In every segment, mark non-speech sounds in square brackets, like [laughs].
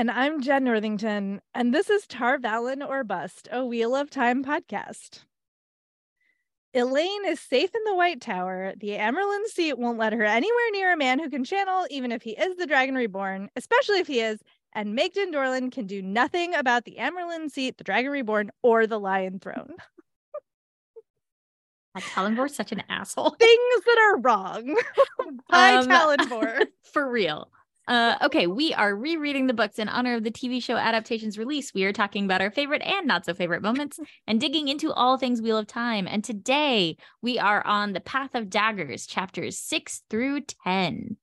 And I'm Jenn Northington, and this is Tar Valon or Bust, a Wheel of Time podcast. Elayne is safe in the White Tower. The Amyrlin seat won't let her anywhere near a man who can channel, even if he is the Dragon Reborn, especially if he is. And Maegdyn Dorlin can do nothing about the Amyrlin seat, the Dragon Reborn, or the Lion Throne. [laughs] Talonvor's such an asshole. Things that are wrong [laughs] by Um, Talonvor. [laughs] For real. Uh, okay, we are rereading the books in honor of the TV show adaptation's release. We are talking about our favorite and not so favorite moments [laughs] and digging into all things Wheel of Time. And today we are on The Path of Daggers, chapters six through 10.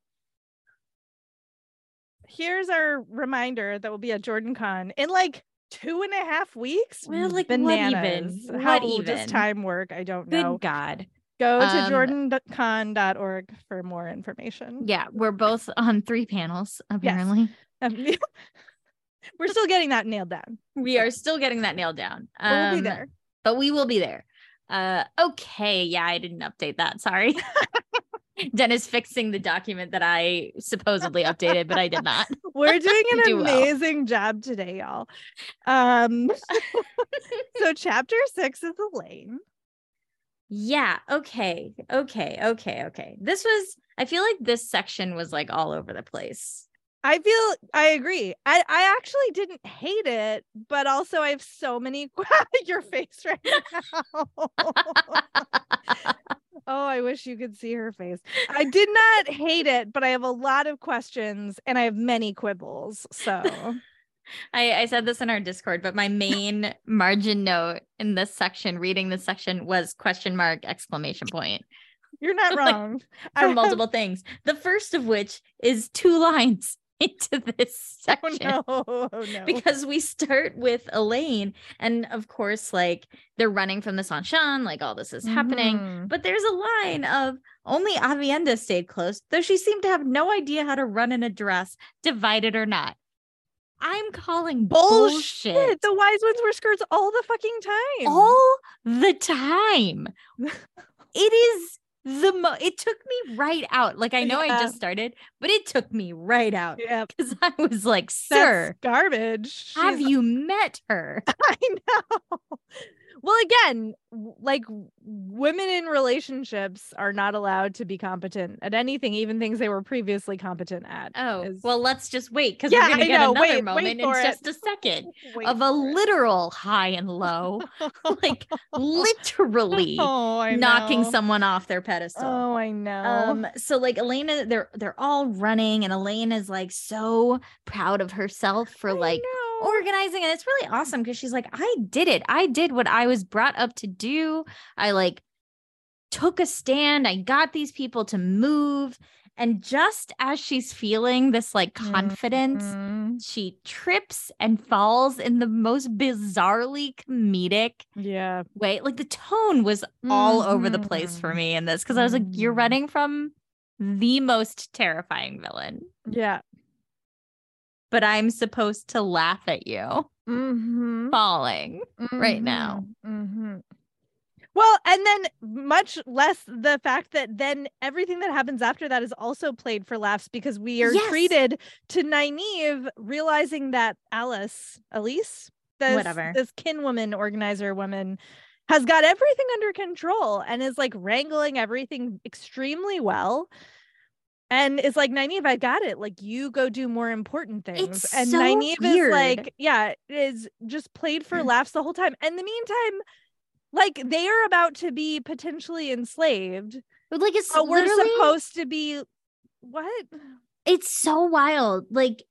Here's our reminder that will be at JordanCon in like two and a half weeks. Well, like, what bananas. even? How What does even? time work? I don't Good know. God. Go to Um, jordancon.org for more information. Yeah, we're both on three panels, apparently. Um, [laughs] We're still getting that nailed down. We are still getting that nailed down. But we'll be Um, there. but we will be there. Uh okay, yeah, I didn't update that. Sorry. [laughs] Dennis fixing the document that I supposedly updated, but I did not. [laughs] We're doing an do well. amazing job today, y'all. Um, so chapter six is Elayne. Yeah, okay. Okay, okay, okay. This was I feel like this section was like all over the place. I feel I agree. I, I actually didn't hate it, but also I have so many [laughs] your face right now. [laughs] oh, I wish you could see her face. I did not hate it, but I have a lot of questions and I have many quibbles. So [laughs] I, I said this in our Discord, but my main [laughs] margin note in this section, reading this section, was question mark exclamation point you're not [laughs] wrong. I for have- multiple things. The first of which is two lines [laughs] into this Oh section. no, oh no. Because we start with Elayne, and of course, like they're running from the Seanchan, like all this is happening. Mhm. But there's a line of only Aviendha stayed close, though she seemed to have no idea how to run in a dress, divided or not. I'm calling bullshit. bullshit, The wise ones wear skirts all the fucking time. all the time. [laughs] it is the mo it took me right out. Like I know I just started, but it took me right out Yeah. because I was like, That's sir, garbage. have She's- you met her? [laughs] I know. Well, again, like women in relationships are not allowed to be competent at anything, even things they were previously competent at. Oh, is- well, let's just wait because Yeah, we're gonna I get know. another Wait- wait moment in it. just a second [laughs] Wait of a for it. literal high and low, [laughs] [laughs] like literally oh, knocking organizing off their pedestal. Oh, I know. Um, so like Elena, they're they're all running, and Elayne is like so proud of herself for I like. Organizing, and it's really awesome because she's like, I did it. I did what I was brought up to do. I like took a stand. I got these people to move. And just as she's feeling this like confidence, Mhm. she trips and falls in the most bizarrely comedic Yeah. way. Like the tone was all over the place for Mhm. me in this because I was like, you're Mhm. running from the most terrifying villain, Yeah. But I'm supposed to laugh at you Mm-hmm. falling right now. hmm Well, and then much less the fact that then everything that happens after that is also played for laughs because we are Yes. treated to Nynaeve realizing that Alice, Elise, this, Whatever. this kinwoman organizer woman has got everything under control and is like wrangling everything extremely well. And it's like, Nynaeve, I got it. Like, you go do more important things. It's and so Nynaeve weird. is like, yeah, is just played for laughs the whole time. In the meantime, like they are about to be potentially enslaved, But like it's but we're supposed to be what? it's so wild. Like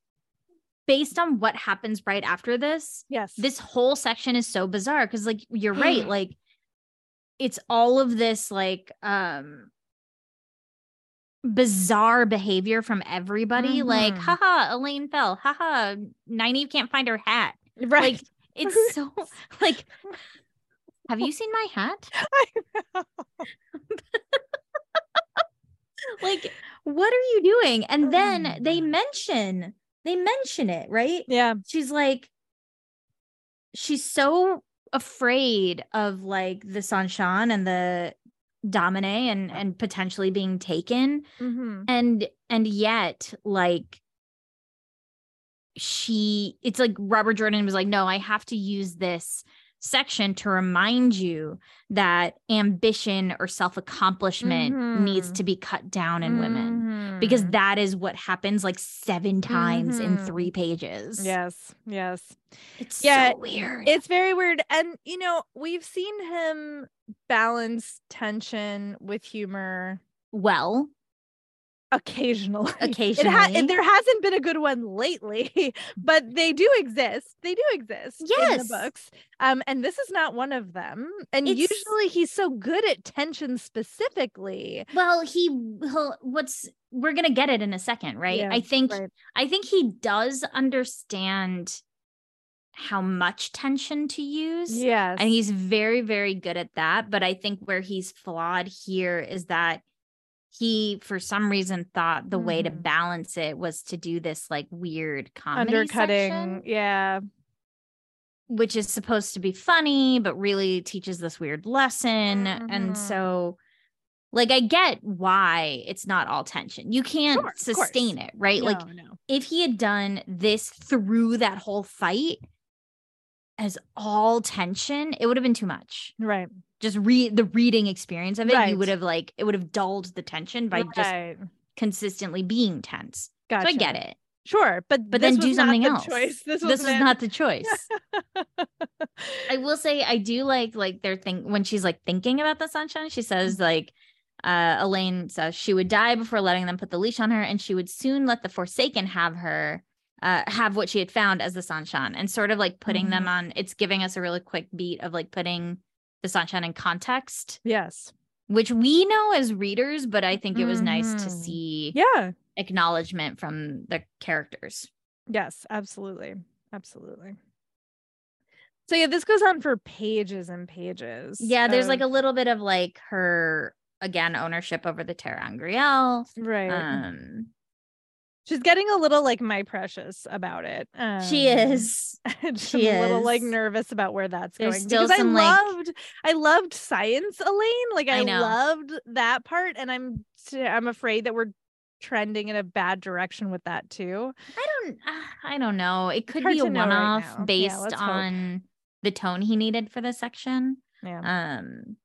based on what happens right after this, Yes. this whole section is so bizarre because like you're right [gasps] like it's all of this like um bizarre behavior from everybody like Mhm. haha elayne fell. Haha Nynaeve can't find her hat. Right. like it's so [laughs] [laughs] like have you seen my hat? [laughs] Like what are you doing? And then Oh they mention they mention it right? Yeah. she's like she's so afraid of like the Seanchan and the damane and and potentially being taken Mm-hmm. and and yet like she it's like Robert Jordan was like, no, I have to use this section to remind you that ambition or self accomplishment Mhm. needs to be cut down in women because Mhm. that is what happens like seven times in Mhm. three pages. yes, yes. It's Yeah, so weird. It's very weird. And, you know, we've seen him balance tension with humor well, occasionally. [laughs] It ha- Occasionally. there hasn't been a good one lately, [laughs] but they do exist. They do exist in the books. Um, and this is not one of them. And It's- usually he's so good at tension specifically. well, he what's we're gonna get it in a second, right? Yeah, I think right. I think he does understand how much tension to use. Yes. And he's very, very good at that. But I think where he's flawed here is that he, for some reason, thought the way to Mhm. balance it was to do this like weird comedy undercutting. section, Yeah. which is supposed to be funny, but really teaches this weird lesson. Mhm. And so, like, I get why it's not all tension. You can't Sure, sustain it, right? like, no, no. if he had done this through that whole fight as all tension, it would have been too much. Right. Just read the reading experience of it, Right. you would have like it would have dulled the tension by just consistently being tense. Gotcha. So I get it. Sure, but But then do was not something the else. Choice. This, This was wasn't the choice. [laughs] I will say I do like like their thing when she's like thinking about the Seanchan. She says like uh Elayne says she would die before letting them put the leash on her, and she would soon let the Forsaken have her uh have what she had found as the sunshine, and sort of like putting them on. It's giving us a really quick beat of like putting the Seanchan in context, yes. which we know as readers, but I think it was nice to Mhm. see Yeah. acknowledgement from the characters. Yes, absolutely. Absolutely. So yeah, this goes on for pages and pages. Yeah, there's like a little bit of like her again ownership over the ter'angreal. right. Um, She's getting a little like my precious about it. Um, [laughs] she is. she a little like nervous about where that's There's going still because some, I like- loved I loved science Elayne like I, I loved that part and I'm I'm afraid that we're trending in a bad direction with that too. I don't. Uh, I don't know. It could be a to know right one-off now. Yeah, based let's hope. on the tone he needed for this section. Yeah. Um,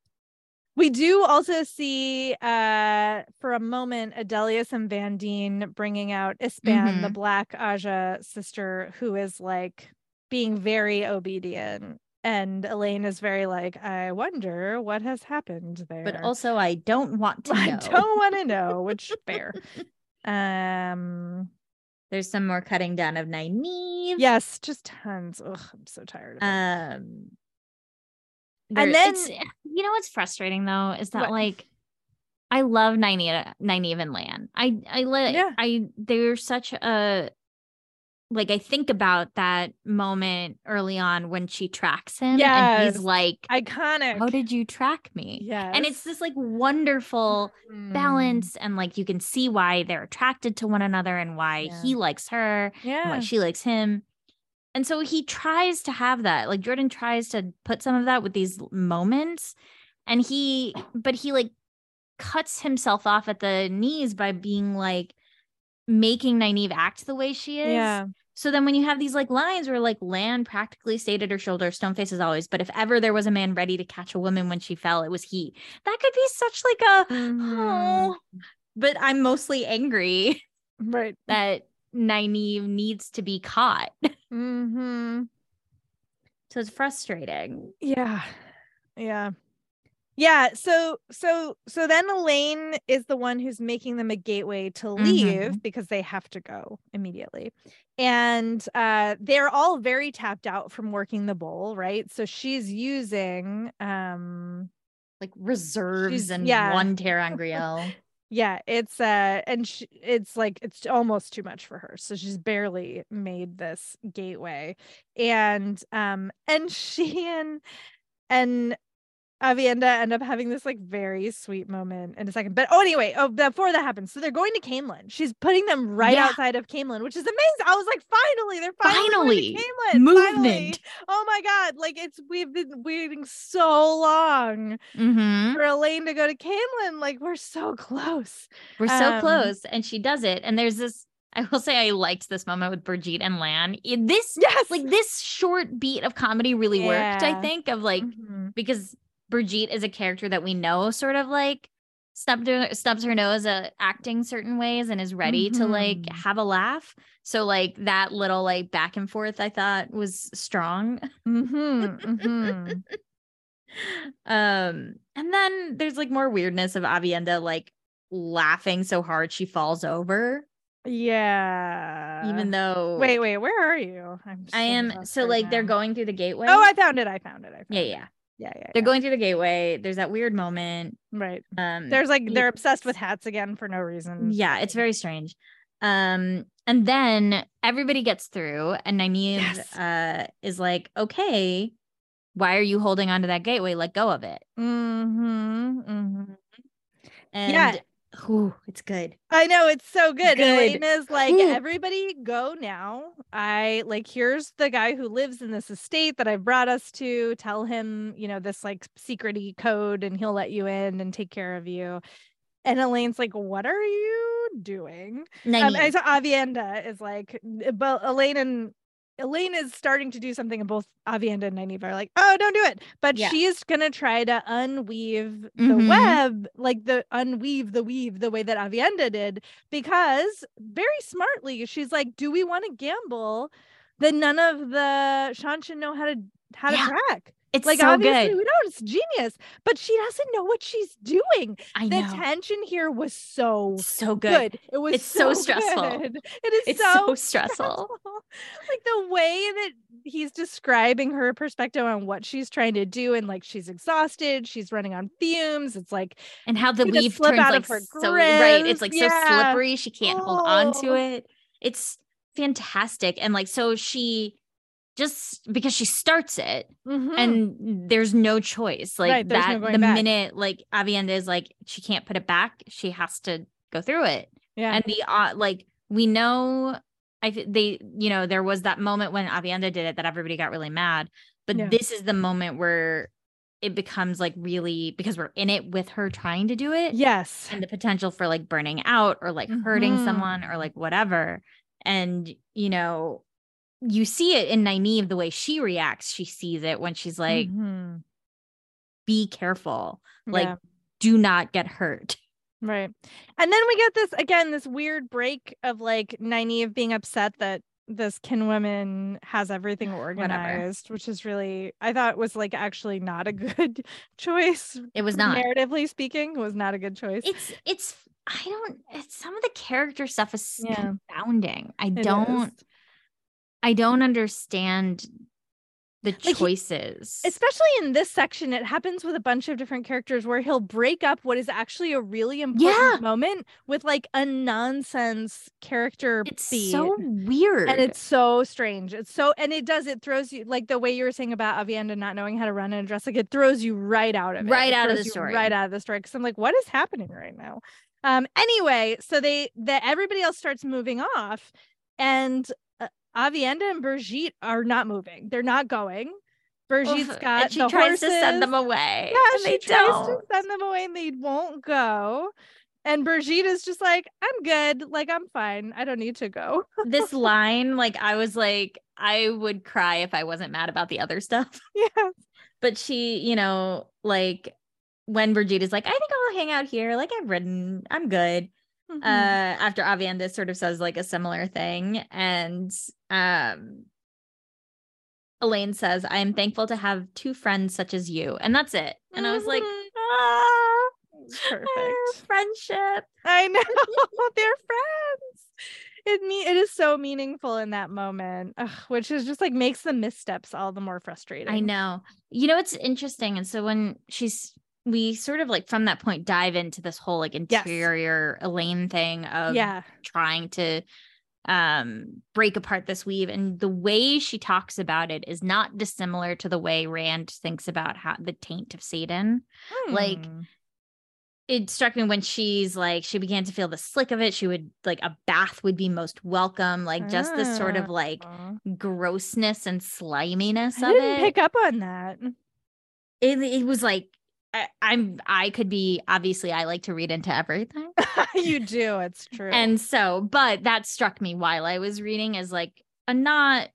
We do also see uh for a moment Adeleas and Vandene bringing out Ispan, the Mhm. black Ajah sister, who is like being very obedient. And Elayne is very like, I wonder what has happened there. but also I don't want to [laughs] know. I don't want to know, which [laughs] fair. Um There's some more cutting down of Nynaeve. yes, just tons. Ugh, I'm so tired of Um, And then it's- you know what's frustrating though is that What? like I love Nynaeve, Nynaeve and Lan. I I like Yeah. I they're such a like I think about that moment early on when she tracks him and he's like, Iconic. "How did you track me?" Yeah. And it's this like wonderful Mm. balance and like you can see why they're attracted to one another and why Yeah. he likes her and Yeah. why she likes him. And so he tries to have that. Like Jordan tries to put some of that with these moments. And he, but he like cuts himself off at the knees by being like making Nynaeve act the way she is. Yeah. So then when you have these like lines where like Lan practically stayed at her shoulder, Stoneface is always, but if ever there was a man ready to catch a woman when she fell, it was he. That could be such like a Mhm. oh. But I'm mostly angry Right. [laughs] that Nynaeve needs to be caught. [laughs] Mm-hmm. So it's frustrating. Yeah. Yeah. Yeah, so so so then Elayne is the one who's making them a gateway to leave because they have to go immediately. And uh they're all very tapped out from working the bowl, right? So she's using um Like reserves She's- and yeah. one [laughs] ter'angreal. Yeah, it's uh and sh- it's like it's almost too much for her. So she's barely made this gateway. And um and [laughs] she and and Aviendha end up having this like very sweet moment in a second. But oh anyway, oh before that happens, so they're going to Caemlyn. She's putting them right Yeah. outside of Caemlyn, which is amazing. I was like, finally, they're finally, Finally, Caemlyn. Finally. Movement. Oh my god, like it's we've been waiting so long hmm for Elayne to go to Camelin. Like we're so close. We're so Um, close. And she does it. And there's this I will say I liked this moment with Birgitte and Lan. This Yes. like this short beat of comedy really worked, I think, of like Mhm. because Birgitte is a character that we know sort of like stubbed her, stubs her nose at acting certain ways and is ready to like Mhm. have a laugh. So like that little like back and forth I thought was strong. Mhm, mhm. [laughs] um and then there's like more weirdness of Aviendha like laughing so hard she falls over Yeah. even though Wait, wait, where are you? I'm I am so like they're going through the gateway. Oh, I found it. I found it. I found yeah, it. yeah. Yeah, yeah. They're yeah. going through the gateway. There's that weird moment. right. Um There's like they're obsessed with hats again for no reason. Yeah, it's very strange. Um, and then everybody gets through, and Nynaeve Yes. uh is like, okay, why are you holding onto that gateway? Let go of it. Mm-hmm. Mm-hmm. And Yeah. Ooh, it's good. I know it's so good. Good. Elena's like, Ooh. everybody go now. I like here's the guy who lives in this estate that I've brought us to. Tell him, you know, this like secrety code and he'll let you in and take care of you. And Elayne's like, What are you doing? Um, and so Aviendha is like, but Elayne and Elayne is starting to do something, and both Aviendha and Nynaeve are like, "Oh, don't do it!" But Yeah. she's gonna try to unweave the Mhm. web, like the unweave the weave, the way that Aviendha did, because very smartly, she's like, "Do we want to gamble that none of the Seanchan know how to how Yeah. to track?" It's Like so obviously good. we don't. It's genius, but she doesn't know what she's doing. I The know. tension here was so so good. good. It was It's so so, stressful. good. It is It's so, so [laughs] stressful. like the way that he's describing her perspective on what she's trying to do, and like she's exhausted, she's running on fumes. It's like And how the weave turns out like of her so right. It's like so slippery. She can't hold on to Oh. it. It's fantastic. And like so she just because she starts it mhm. and there's no choice like Right, there's no that the back. minute like aviendha is like she can't put it back she has to go through it yeah, and the uh, like we know i th- they you know there was that moment when aviendha did it that everybody got really mad but Yeah. this is the moment where it becomes like really because we're in it with her trying to do it yes, and the potential for like burning out or like hurting Mhm. someone or like whatever. And you know, you see it in Nynaeve the way she reacts. She sees it when she's like, Mhm. "Be careful, like Yeah. do not get hurt." Right. And then we get this again, this weird break of like Nynaeve being upset that this kin woman has everything [sighs] organized, which is really I thought was like actually not a [laughs] good choice. It was not. narratively speaking, was not a good choice. It's it's I don't. It's some of the character stuff is Yeah. confounding. I It don't. is. I don't understand the he- choices. Especially in this section, it happens with a bunch of different characters where he'll break up what is actually a really important Yeah. moment with like a nonsense character it's beat. so weird. and it's so strange. It's so and it does it throws you like the way you were saying about Aviendha not knowing how to run in a dress, like it throws you right out of it. Right It out of the story. Right out of the story. Because I'm like, what is happening right now? Um. Anyway, so they that everybody else starts moving off, and Aviendha and Birgitte are not moving. They're not going. Birgitte's Oof, got and she the tries to send them away. Yeah, and she they tries don't. to send them away and they won't go. And Birgitte is just like, I'm good. Like, I'm fine. I don't need to go. this [laughs] line, like I was like, I would cry if I wasn't mad about the other stuff. [laughs] yeah. But she, you know, like when Birgitte is like, I think I'll hang out here. Like I've ridden, I'm good. Mhm. Uh after Aviendha sort of says like a similar thing. And um Elayne says, I am thankful to have two friends such as you. And that's it. And I was like, Mhm. ah, Perfect. [laughs] friendship. I know [laughs] [laughs] they're friends. It me it is so meaningful in that moment, ugh, which is just like makes the missteps all the more frustrating. I know. You know, it's interesting. And so when she's, we sort of like from that point dive into this whole like Yes. interior Elayne thing of Yeah. trying to um break apart this weave and the way she talks about it is not dissimilar to the way Rand thinks about how the taint of saidin. like, Hmm. It struck me when she's like she began to feel the slick of it. She would like a bath would be most welcome, like just this sort of like grossness and sliminess I of didn't it. pick up on that. it, it was like I, I'm I could be obviously I like to read into everything. [laughs] you do. It's true. And so, but that struck me while I was reading as like a not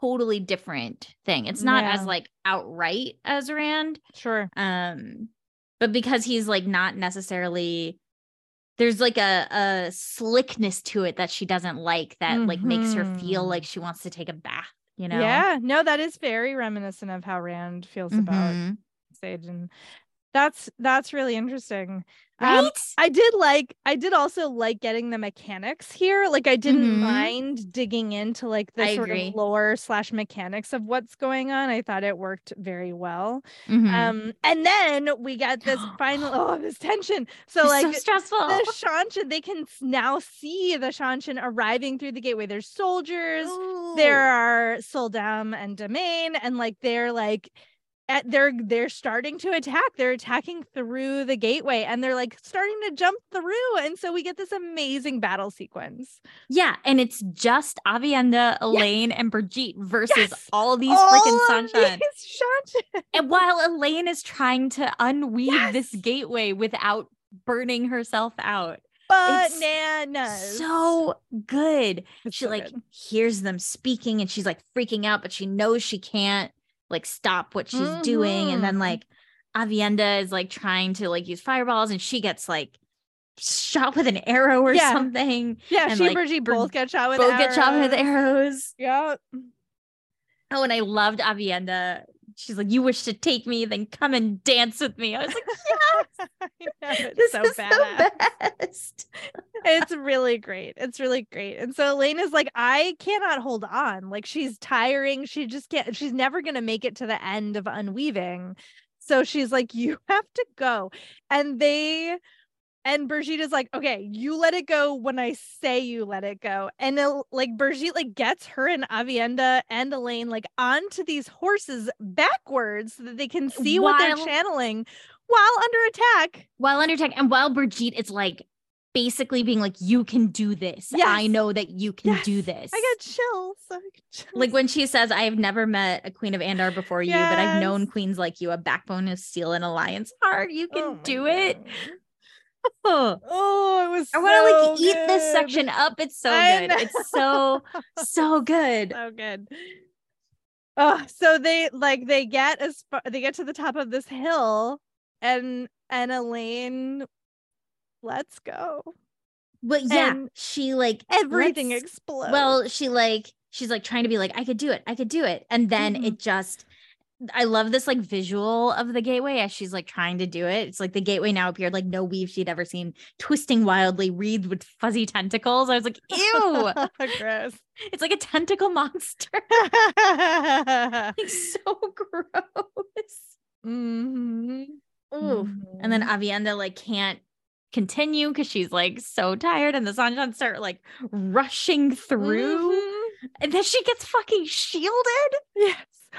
totally different thing. It's not as like outright as Rand. sure. Um, but because he's like not necessarily there's like a a slickness to it that she doesn't like that like makes her feel like she wants to take a bath, you know? Yeah. No, that is very reminiscent of how Rand feels about Sage, and that's that's really interesting. Um, I did like I did also like getting the mechanics here. Like I didn't Mhm. mind digging into like the I sort agree. of lore slash mechanics of what's going on. I thought it worked very well. Mhm. Um and then we get this [gasps] final oh this tension. So It's like so stressful. the Seanchan, they can now see the Seanchan arriving through the gateway. There's soldiers, there are Sul'dam and Damane, and like they're like at they're they're starting to attack. They're attacking through the gateway and they're like starting to jump through. And so we get this amazing battle sequence. Yeah, and it's just Aviendha, Elayne, and Birgitte versus Yes. all these freaking Seanchan. And while Elayne is trying to unweave this gateway without burning herself out. Bananas. So good. It's she so like good. hears them speaking and she's like freaking out, but she knows she can't like stop what she's doing. And then Mhm. like Aviendha is like trying to like use fireballs and she gets like shot with an arrow or Yeah. something. yeah, and, she like, and Birgitte both get shot with Both get shot with arrows. arrows. Yeah. Oh, and I loved Aviendha. She's like, "You wish to take me, then come and dance with me." I was like, [laughs] know, [laughs] "This so is badass. the best." [laughs] it's really great. It's really great. And so Elayne is like, I cannot hold on. Like she's tiring. She just can't, she's never gonna make it to the end of unweaving. So she's like, You have to go. And they and Birgitte is like, okay, you let it go when I say you let it go. And el- like Birgitte like gets her and Aviendha and Elayne like onto these horses backwards so that they can see what they're channeling while under attack. While under attack, and while Birgitte is like basically being like, "You can do this. I know that you can do this." I got chills. I got chills. like when she says, "I have never met a queen of Andor before you, but I've known queens like you, a backbone of steel and alliance heart. You oh can Oh do it." God. Oh, Oh, it was. I want to like so eat this section up. It's so good. It's so [laughs] so good. so good. Oh, so they like they get as far they get to the top of this hill, and and Elayne, let's go. But yeah, and she like Everything explodes. Well, she like she's like trying to be like, I could do it, I could do it. And then Mhm. it just I love this like visual of the gateway as she's like trying to do it. It's like the gateway now appeared like no weave she'd ever seen, twisting wildly, wreathed with fuzzy tentacles. I was like, ew, [laughs] gross. [laughs] it's like a tentacle monster. [laughs] It's so gross. Mhm. Ooh. And then Mhm. Aviendha like can't continue because she's like so tired and the Seanchan start like rushing through. Mhm. And then she gets fucking shielded. Yes.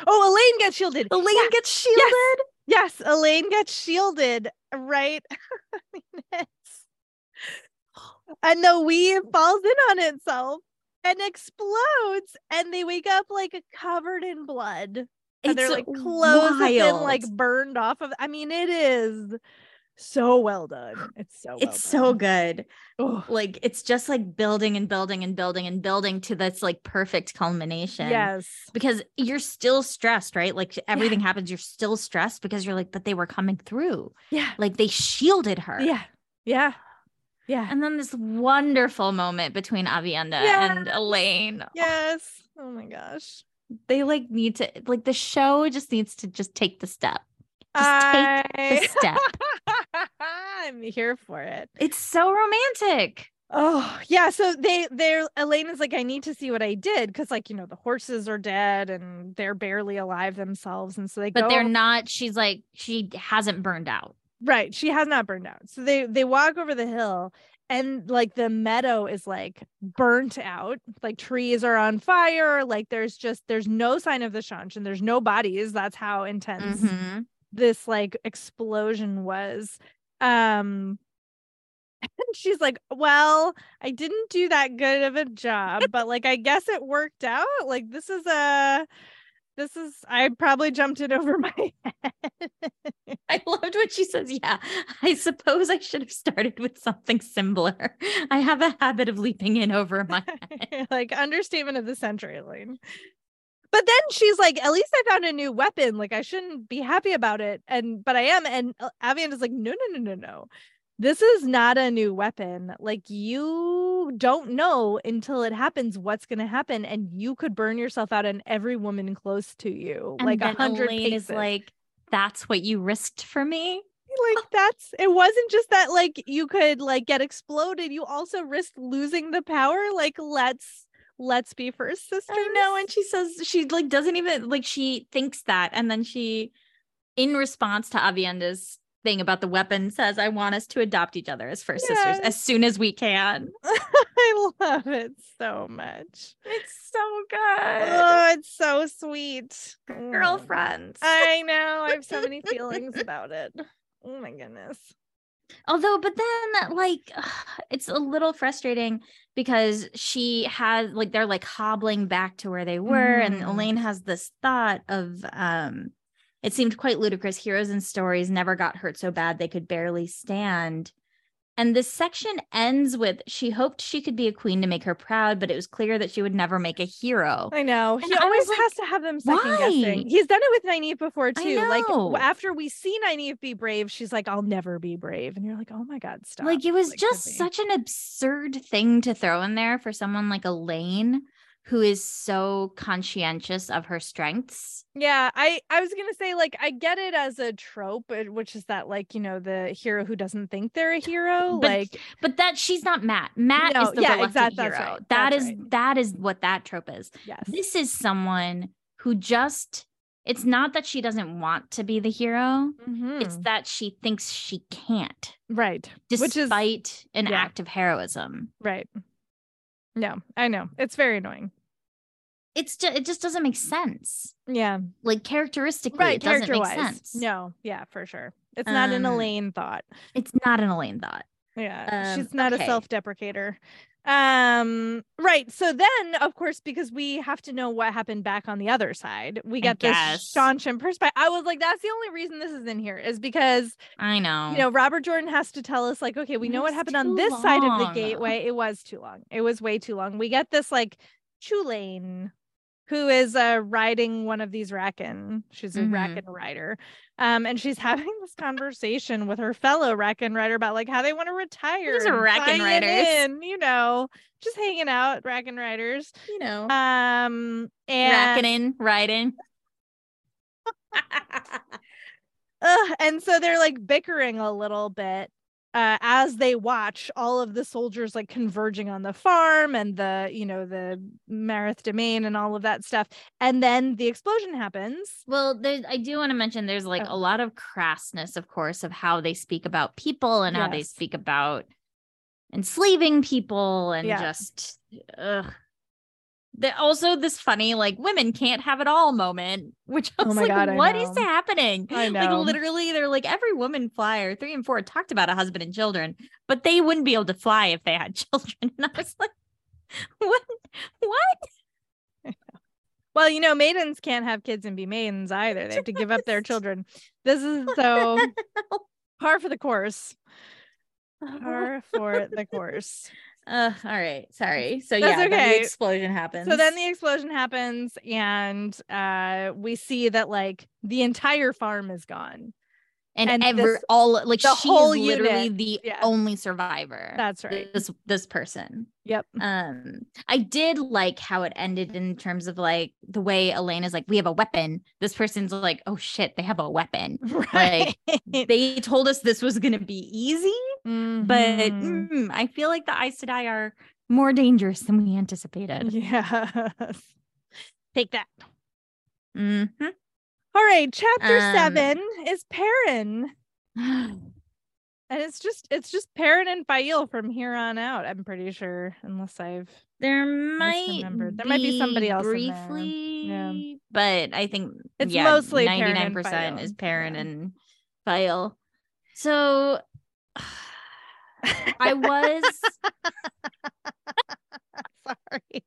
Oh, Elayne gets shielded. Elayne Yeah. gets shielded. Yes, Elayne gets shielded, right? [laughs] I mean, [gasps] and the weave falls in on itself and explodes, and they wake up like covered in blood. And their like clothes have been like burned off of. I mean, it is so well done. It's so well it's so good. Ugh. Like it's just like building and building and building and building to this like perfect culmination. Yes. Because you're still stressed, right? Like everything happens, you're still stressed because you're like, but they were coming through. Yeah. Like they shielded her. Yeah. Yeah. Yeah. And then this wonderful moment between Aviendha and Elayne. Yes. Oh my gosh. They like need to like the show just needs to just take the step. Just take the step. [laughs] [laughs] I'm here for it. It's so romantic. Oh yeah, so they they're Elayne is like, I need to see what I did because like you know the horses are dead and they're barely alive themselves, and so they But go they're not, she's like, she hasn't burned out. right. She has not burned out, so they they walk over the hill and like the meadow is like burnt out, like trees are on fire, like there's just there's no sign of the shunch and there's no bodies. That's how intense Mhm. This like explosion was um and [laughs] she's like well i didn't do that good of a job but like i guess it worked out like this is a this is I probably jumped it over [laughs] my head. I loved what she says. Yeah, I suppose I should have started with something simpler. I have a habit of leaping in over my head. [laughs] like understatement of the century, Elayne. But then she's like, at least I found a new weapon. Like I shouldn't be happy about it. And but I am. And uh, Avian is like, no, no, no, no, no. This is not a new weapon. Like you don't know until it happens what's going to happen, and you could burn yourself out and every woman close to you, And like a hundred is like, "That's what you risked for me." like [laughs] that's it wasn't just that like you could like get exploded you also risked losing the power like let's let's be first sisters I know, and she says she like doesn't even like she thinks that, and then she, in response to Aviendha's thing about the weapon, says, "I want us to adopt each other as first sisters as soon as we can." [laughs] i love it so much. It's so good, oh it's so sweet. Oh. girlfriends. i know i have so many [laughs] feelings about it. Oh my goodness. Although, but then like [sighs] it's a little frustrating because she has like they're like hobbling back to where they were, and Mhm. Elayne has this thought of um it seemed quite ludicrous. Heroes and stories never got hurt so bad they could barely stand. And this section ends with she hoped she could be a queen to make her proud, but it was clear that she would never make a hero. I know. He I always like, has to have them second why? guessing. He's done it with Nynaeve before too. Like after we see Nynaeve be brave, she's like, "I'll never be brave," and you're like, "Oh my god, stop!" Like it was could just such an absurd thing to throw in there for someone like Elayne who is so conscientious of her strengths. Yeah, I I was gonna say like I get it as a trope, which is that like you know the hero who doesn't think they're a hero, But like But that she's not Mat. Mat No, is the yeah, reluctant exact- that's hero. right, That that's is right. that is what that trope is. yes, This is someone who just it's not that she doesn't want to be the hero. It's Mhm. that she thinks she can't, right, despite which is an yeah. act of heroism. right. No, I know it's very annoying. It's just it just doesn't make sense. Yeah, Like characteristically, right. it doesn't Character make wise, sense. no, yeah, for sure. It's not an Um, Elayne thought. It's not an Elayne thought. Yeah, Um, she's not okay. a self-deprecator. Um, right. So then, of course, because we have to know what happened back on the other side, we get this staunch perspective. I was like, that's the only reason this is in here is because I know. you know Robert Jordan has to tell us like, okay, we It know what happened on this side of the gateway. It was too long. It was way too long. We get this like Chulane, who is uh riding one of these Raken. She's a Mhm. Raken rider. Um, and she's [laughs] having this conversation with her fellow Raken rider about like how they want to retire. These are Raken riders. in, you know, just hanging out, Raken riders. you know, Um, and racking in, riding. [laughs] Ugh, and so they're like bickering a little bit uh, as they watch all of the soldiers like converging on the farm and the you know the Marith domain and all of that stuff and then the explosion happens Well, there's I do want to mention there's like Oh. a lot of crassness, of course, of how they speak about people and how they speak about enslaving people and Yeah. just ugh. The, also this funny like women can't have it all moment, which I Oh was my like, God, what is happening? Like literally, they're like every woman flyer three and four talked about a husband and children, but they wouldn't be able to fly if they had [laughs] children. And I was like, what? What? well you know maidens can't have kids and be maidens either they have to give up their children this is [laughs] so par for the course uh-huh. par for the course Uh, all right. Sorry. So That's yeah, then okay. the explosion happens. So then the explosion happens, and uh, we see that like the entire farm is gone. And, and every this- all like the she's whole literally unit, the yeah. only survivor. That's right. This this person. Yep. Um, I did like how it ended in terms of like the way Elena's like, we have a weapon. This person's like, oh shit, they have a weapon. [laughs] Right. They told us this was gonna be easy, but Mhm. mm, I feel like the Aes Sedai are more dangerous than we anticipated. Yeah. Take that. Mhm. All right. Chapter Um, seven is Perrin. And it's just it's just Perrin and Faile from here on out, I'm pretty sure, unless I've There might. There might be somebody else briefly, Yeah. but I think It's yeah, mostly ninety nine percent is Faile. Perrin Yeah. and Faile. So [laughs] I was [laughs] sorry.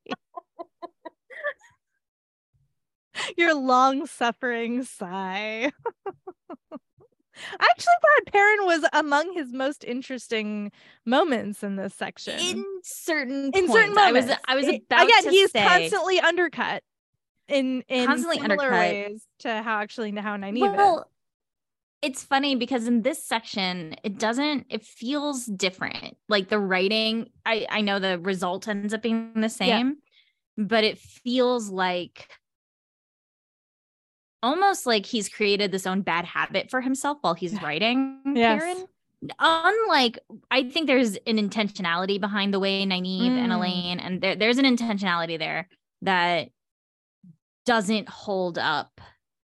You're long suffering sigh. I actually thought Perrin was among his most interesting moments in this section. In certain in points, certain moments, I was I was about again. to He's say, constantly undercut in in Constantly similar undercut. ways to how actually how Nynaeve is. Well, it's funny because in this section, it doesn't. It feels different. Like the writing, I I know the result ends up being the same, but it feels like almost like he's created this own bad habit for himself while he's writing. Yes. Perrin. Unlike, I think there's an intentionality behind the way Nynaeve and Mm. Elayne, and there, there's an intentionality there that doesn't hold up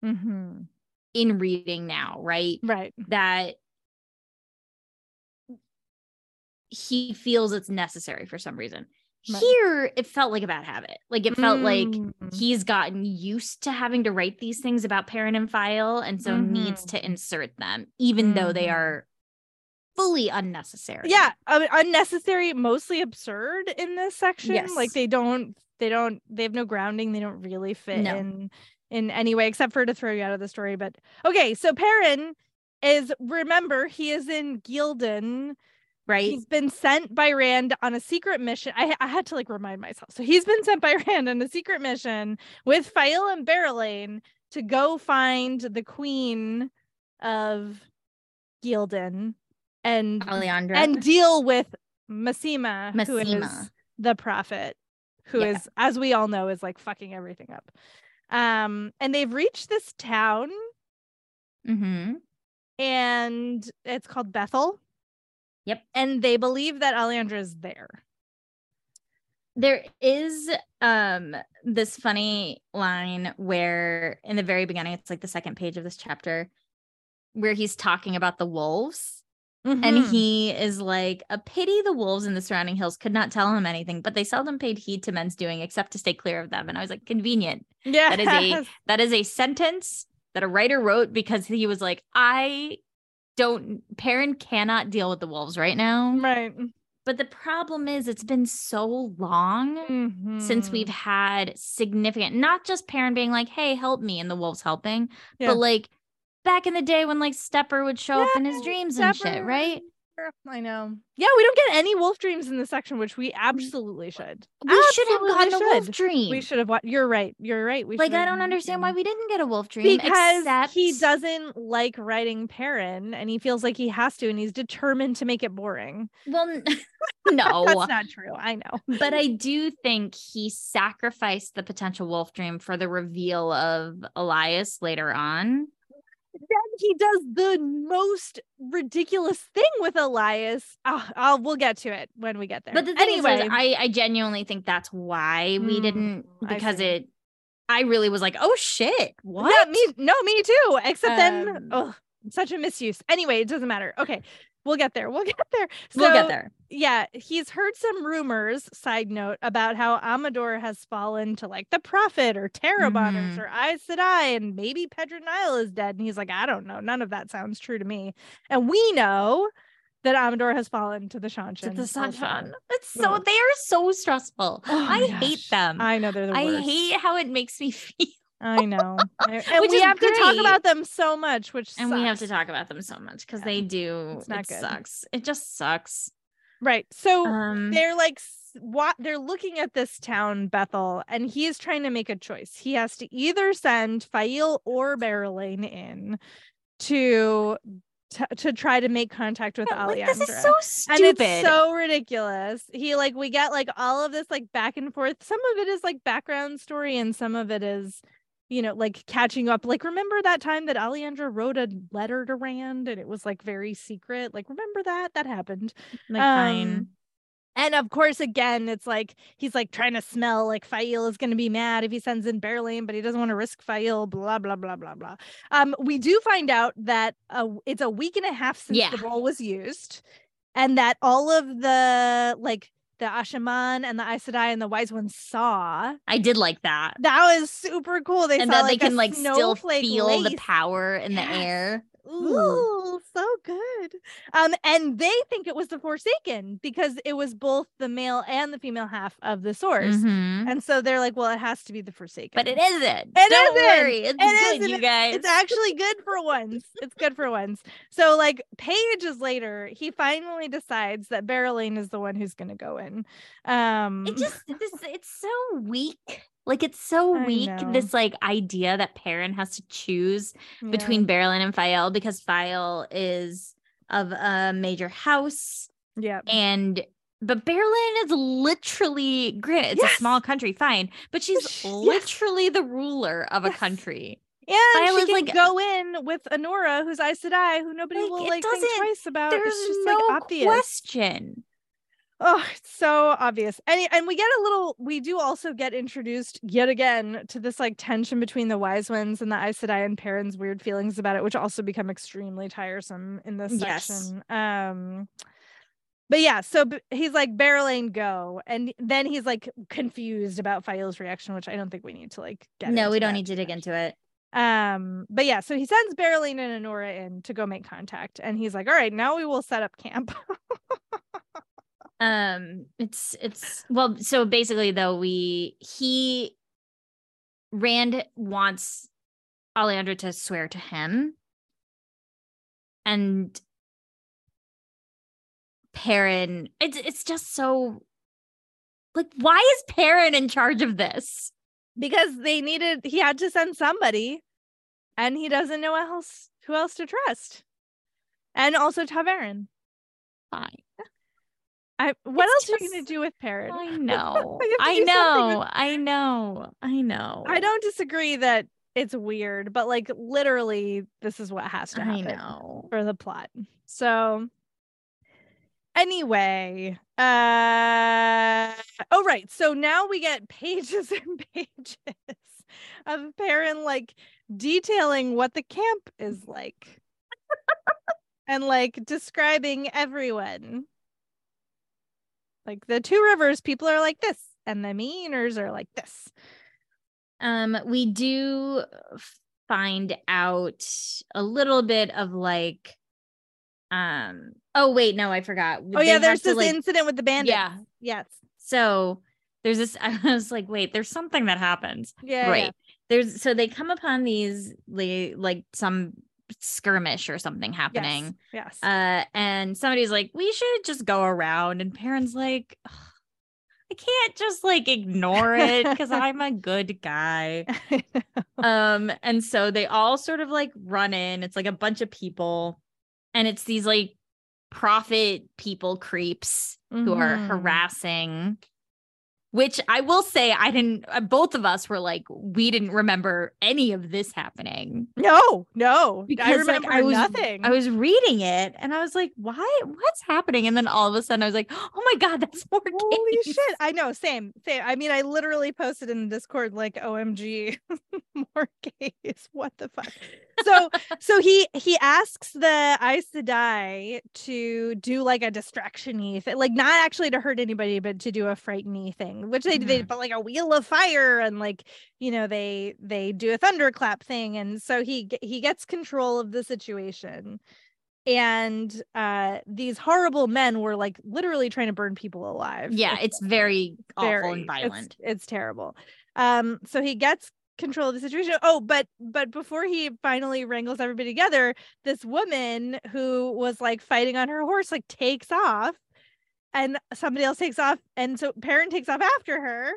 Mhm. in reading now, right? Right. That he feels it's necessary for some reason. Right. Here, it felt like a bad habit. Like it felt like Mm. he's gotten used to having to write these things about Perrin and Faile, and so needs Mhm. to insert them, even though they Mhm. are fully unnecessary. yeah uh, unnecessary mostly absurd in this section like they don't they don't they have no grounding they don't really fit No. in in any way except for to throw you out of the story but okay so Perrin is remember he is in Ghealdan right. he's been sent by Rand on a secret mission I, I had to like remind myself so he's been sent by [laughs] Rand on a secret mission with Faile and Berelain to go find the queen of Ghealdan and Alliandre and deal with Masema, who is the prophet, who is, Yeah. as we all know, is like fucking everything up. Um, and they've reached this town, Mm-hmm. and it's called Bethal. Yep. And they believe that Alliandre is there. there is um this funny line where in the very beginning it's like the second page of this chapter where he's talking about the wolves and Mhm. he is like a pity the wolves in the surrounding hills could not tell him anything but they seldom paid heed to men's doing except to stay clear of them and i was like convenient yeah, that is a- that is a sentence that a writer wrote because he was like i don't Perrin cannot deal with the wolves right now. Right. But the problem is it's been so long since mm-hmm. we've had significant not just Perrin being like hey help me and the wolves helping Yeah. but like back in the day when like stepper would show up in his Yeah, dreams and shit right I know. Yeah, we don't get any wolf dreams in this section, which we mm. absolutely should. we should have Absolutely gotten a wolf dream We should have. Wa- You're right. You're right. We like i don't understand why we didn't get a wolf dream because except he doesn't like writing Perrin and he feels like he has to and he's determined to make it boring. well [laughs] [laughs] no That's not true. I know. but I do think he sacrificed the potential wolf dream for the reveal of Elyas later on. Then he does the most ridiculous thing with Elyas. Ah, I'll we'll get to it when we get there. But the thing anyway, is, I, I genuinely think that's why we Mm, didn't because see. it. I really was like, oh shit, what? Yeah, me no, me too. Except then, Um, oh, such a misuse. Anyway, it doesn't matter. Okay, we'll get there. We'll [laughs] get there. we'll get there. yeah, he's heard some rumors, side note, about how Amador has fallen to like the Prophet or Tarabonners Mhm. or Aes Sedai, and maybe Pedro Pedron Niall is dead. And he's like, I don't know. None of that sounds true to me. And we know that Amador has fallen to the Seanchan. To the Seanchan. It's so they are so stressful. Oh I hate them. I know they're the I worst. hate how it makes me [laughs] feel. I know. [laughs] And Which we is have to talk about them so much, which And we have to talk about them so much because Yeah, they do. it's not it good. sucks. It just sucks. Right. So Um, they're like what they're looking at this town Bethal and he's trying to make a choice. He has to either send Faile or Berelain in to to, to try to make contact with yeah, like, Alliandre. this is so stupid. and it's so ridiculous. He like we get like all of this like back and forth. Some of it is like background story and some of it is you know like catching up. Like remember that time that Alliandre wrote a letter to Rand and it was like very secret? Like remember that? That happened. like, fine. Um, And of course, again, it's like he's like trying to smell like Faile is going to be mad if he sends in Berelain, but he doesn't want to risk Faile. Blah blah blah blah blah. Um, we do find out that uh, it's a week and a half since Yeah. the roll was used, and that all of the like the Asha'man and the Aes Sedai and the Wise Ones saw. I did like that. That was super cool. They and saw that they like, a can like still feel the power in the air. Ooh. So good. Um, and they think it was the Forsaken because it was both the male and the female half of the source. Mhm. And so they're like, well, it has to be the Forsaken. But it isn't. It Don't isn't. worry. It's It good, isn't. you guys. It's actually good for once. It's good for once. So, like pages later, he finally decides that Berelain is the one who's going to go in. Um, it just this [laughs] it's so weak. Like it's so I weak. know. This like idea that Perrin has to choose yeah. between Berelain and Faile because Faile is of a major house yeah, and but Berelain is literally granted it's Yes. a small country, fine, but she's Yes. literally the ruler of a Yes. country. and Violet's she can like- go in with Annoura, who's Aes Sedai, who nobody Like, will like think twice about. There's it's just no like obvious. question. Oh, it's so obvious. And and we get a little we do also get introduced yet again to this like tension between the wise ones and the Aes Sedai and Perrin's weird feelings about it, which also become extremely tiresome in this Yes. section. Um but yeah, so b- he's like Berelain go, and then he's like confused about Faile's reaction, which I don't think we need to like get. No, we don't need to too dig much. into it. Um, but yeah, so he sends Berelain and Annoura in to go make contact, and he's like, "All right, now we will set up camp." [laughs] um it's it's well so basically though we he rand wants Alliandre to swear to him. And Perrin it's it's just so like why is Perrin in charge of this? Because they needed he had to send somebody and he doesn't know else who else to trust. And also ta'veren. fine I what It's else are you gonna do with Perrin? [laughs] I know to I know I know I know I don't disagree that it's weird, but like literally this is what has to I happen know for the plot. So anyway, uh oh right. So now we get pages [laughs] and pages of Perrin like detailing what the camp is like. [laughs] and like describing everyone. Like the two rivers, people are like this, and the Mayeners are like this. Um, we do find out a little bit of like, um. Oh wait, no, I forgot. Oh yeah, there's this like- incident with the bandits. Yeah. Yes. So there's this. [laughs] I was like, wait, there's something that happens. Yeah. right. There's so they come upon these like some skirmish or something happening. Yes. yes. Uh, and somebody's like, we should just go around, and Perrin's like. I can't just like ignore it because [laughs] I'm a good guy. [laughs] um and so they all sort of like run in it's like a bunch of people and it's these like profit people creeps who are Mhm. harassing which i will say i didn't uh, both of us were like we didn't remember any of this happening No, no. I remember like, I was nothing. I was reading it and I was like, why? What's happening? And then all of a sudden I was like, oh my god, that's more Holy shit. I know, same. Same. I mean, I literally posted in the Discord like OMG [laughs] more gays. What the fuck? So so he he asks the Aes Sedai to do like a distraction y thing, like not actually to hurt anybody, but to do a frighten thing, which they they Mhm. put like a wheel of fire and like you know they they do a thunderclap thing, and so he he gets control of the situation. And uh these horrible men were like literally trying to burn people alive. Yeah, it's very awful very- and it's- violent. It's, terrible. Um, so he gets control of the situation. Oh, but but before he finally wrangles everybody together, this woman who was like fighting on her horse like takes off, and somebody else takes off, and so Perrin takes off after her.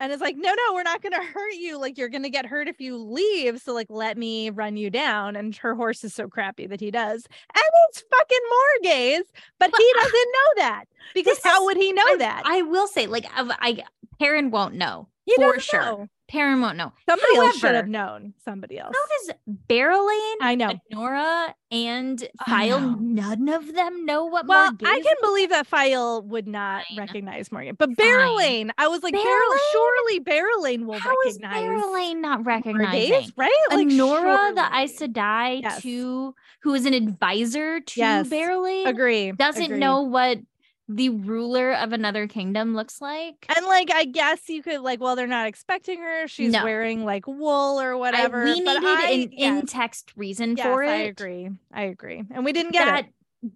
And is like, no, no, we're not gonna hurt you. Like, you're gonna get hurt if you leave. So, like, let me run you down. And her horse is so crappy that he does. And it's fucking Morgase, but But he doesn't know that because how would he know I, that? I will say, like, I, I Perrin won't know He for sure. know. Perrin won't know. Somebody else should have known. Somebody else. How does Berelain, I know. Nora, and Faile, none of them know what Well, I is? can believe that Faile would not Fine. recognize Morgan, but Fine. Berelain, I was like, Barrel, Berelain? surely Berelain will How is recognize Berelain not Morgase, recognizing? right? Like Nora, the. Aes Sedai, Yes. to who is an advisor to Yes. Berelain, agree doesn't agree. know what the ruler of another kingdom looks like. And like, I guess you could like, well, they're not expecting her. She's No. wearing like wool or whatever. I, we but needed I, an yes, in-text reason yes, for it. I agree. I agree. And we didn't get that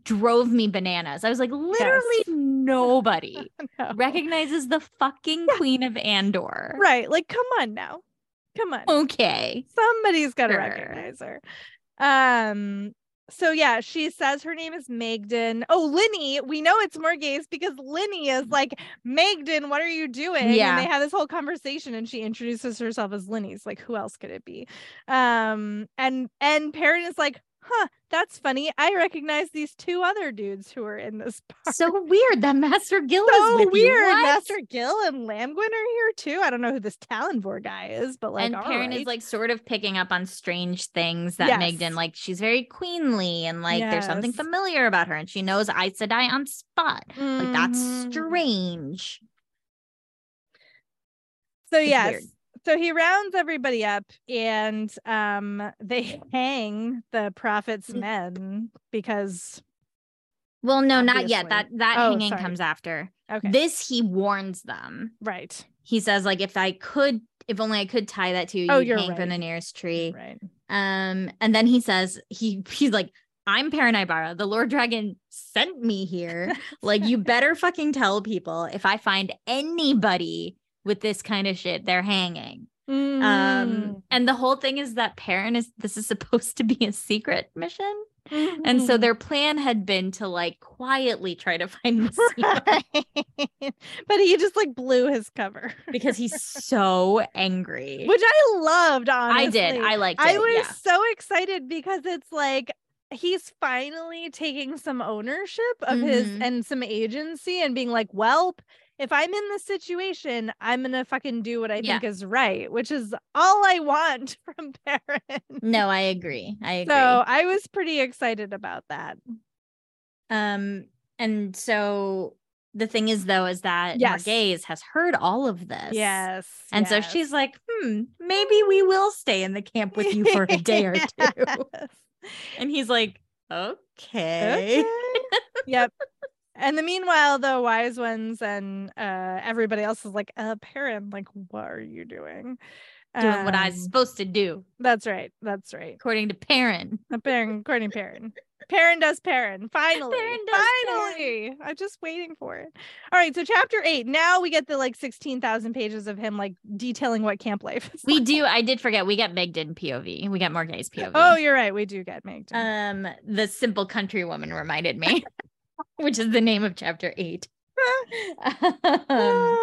drove me bananas. I was like, literally nobody. [laughs] No. recognizes the fucking queen of Andor. Right. Like, come on now. Come on. Okay. Somebody's got to Sure. recognize her. Um. So yeah, she says her name is Maighdin. Oh, Lini. We know it's Morgase because Lini is like, Maighdin, what are you doing? Yeah. And they have this whole conversation, and she introduces herself as Lini's. Like, who else could it be? Um. And and Perrin is like, huh, that's funny. I recognize these two other dudes who are in this [laughs] part. So weird that Master Gill is So with weird. What? Master Gill and Lamgwin are here too. I don't know who this Tallanvor guy is, but like, and Perrin right. is like sort of picking up on strange things that Yes. Maighdin like she's very queenly and like there's something familiar about her and she knows Aes Sedai on spot. Like that's Mhm. strange. So It's yes. weird. So he rounds everybody up and um they [laughs] hang the prophet's Mm. men because Well, no, not yet. That that Oh, hanging sorry. comes after. okay. This he warns them. right. He says like if I could if only I could tie that to you, Oh, you're hang right. from the nearest tree. Right. Um, and then he says he he's like, I'm Perrin Aybara. The Lord Dragon sent me here. [laughs] like, you better fucking tell people if I find anybody with this kind of shit, they're hanging. Mm. Um, and the whole thing is that Perrin is this is supposed to be a secret mission. And so Mhm. their plan had been to like quietly try to find the Right. [laughs] but he just like blew his cover because he's [laughs] so angry. which I loved honestly. I did. I liked it. I was yeah. so excited because it's like he's finally taking some ownership of his Mhm. and some agency and being like, well, if I'm in this situation, I'm gonna fucking do what I Yeah. think is right, which is all I want [laughs] from parents. No, I agree. I agree. So I was pretty excited about that. Um, and so the thing is, though, is that Yes. Morgase has heard all of this. Yes. And so she's like, hmm, maybe we will stay in the camp with you for a day or [laughs] two. Yes. [laughs] And he's like, okay. Okay. yep. And the meanwhile, the wise ones and uh everybody else is like, uh Perrin, like, what are you doing? Doing what I was Um, supposed to do, That's right. That's right. according to Perrin. Uh, Perrin, according to Perrin. Perrin does Perrin. Finally. Perrin does Perrin. finally. I'm just waiting for it. All right. So chapter eight. Now we get the like 16,000 pages of him like detailing what camp life is. We like. do. I did forget. We get Maighdin POV. We get Morgase POV. Oh, you're right. We do get Maighdin. um, the simple country woman reminded me, [laughs] [laughs] which is the name of chapter eight. [laughs] um,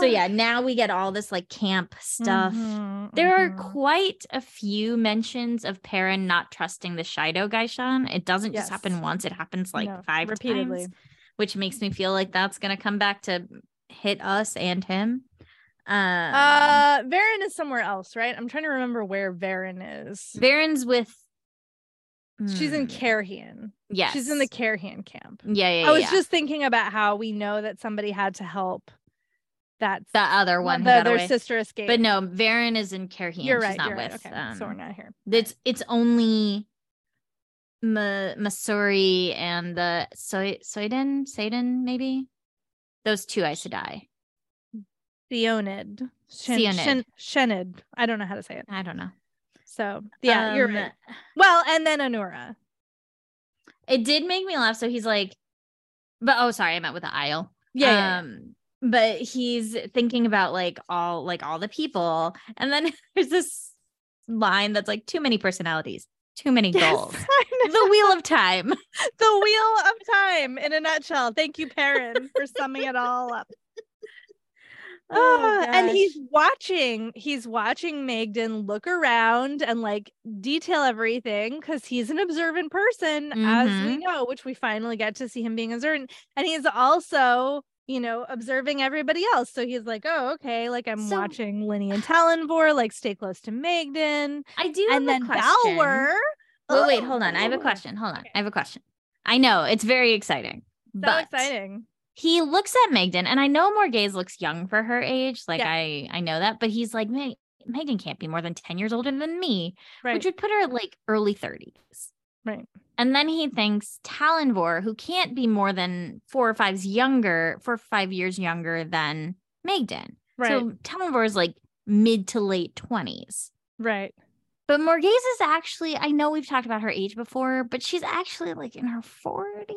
so yeah, now we get all this like camp stuff. Mhm, There are mhm. quite a few mentions of Perrin not trusting the Shaido gai'shain. It doesn't just happen once; it happens like No, five repeatedly. times, which makes me feel like that's gonna come back to hit us and him. Um, Uh, Verin is somewhere else, right? I'm trying to remember where Verin is. Verin's with. She's in Hmm, Cairhien. Yes, She's in the Cairhienin camp. Yeah, yeah. I was yeah. just thinking about how we know that somebody had to help that the other one the, away. sister escaped. But no, Verin is in Cairhien. you're She's right. not You're right. Okay, um, so we're not here. It's it's only Masuri and the Soy Soiden Saiden maybe those two Aes Sedai. Theonid. Shen, Theonid. Shen, Shenid. I don't know how to say it. I don't know. So yeah, you're Um, right. Well, and then Annoura. It did make me laugh. So he's like, but oh, sorry, I meant with the Aiel. Yeah, yeah, yeah. Um, but he's thinking about like all like all the people, and then [laughs] there's this line that's like too many personalities, too many goals. [laughs] The wheel of time. [laughs] the wheel of time in a nutshell. Thank you, Perrin, for summing it all up. Ah, and he's watching, he's watching Maighdin look around and like detail everything because he's an observant person, as we Mhm. know, which we finally get to see him being observant. And he's also, you know, observing everybody else. So he's like, oh, okay, like I'm So- watching Lini and Tallanvor, like stay close to Maighdin. I do And then. Balwer. Wait, wait, Oh, hold on. I have a oh, question. Hold on. Okay. I have a question. I know it's very exciting. So but exciting. He looks at Maighdin, and I know Morgase looks young for her age. Like Yeah. I, I know that, but he's like, Meg- Maighdin can't be more than ten years older than me, Right. which would put her at like early thirties. Right. And then he thinks Tallanvor, who can't be more than four or five's younger, four or five years younger than Maighdin. Right. So Tallanvor is like mid to late 20s. right. But Morgase is actually, I know we've talked about her age before, but she's actually like in her 40s.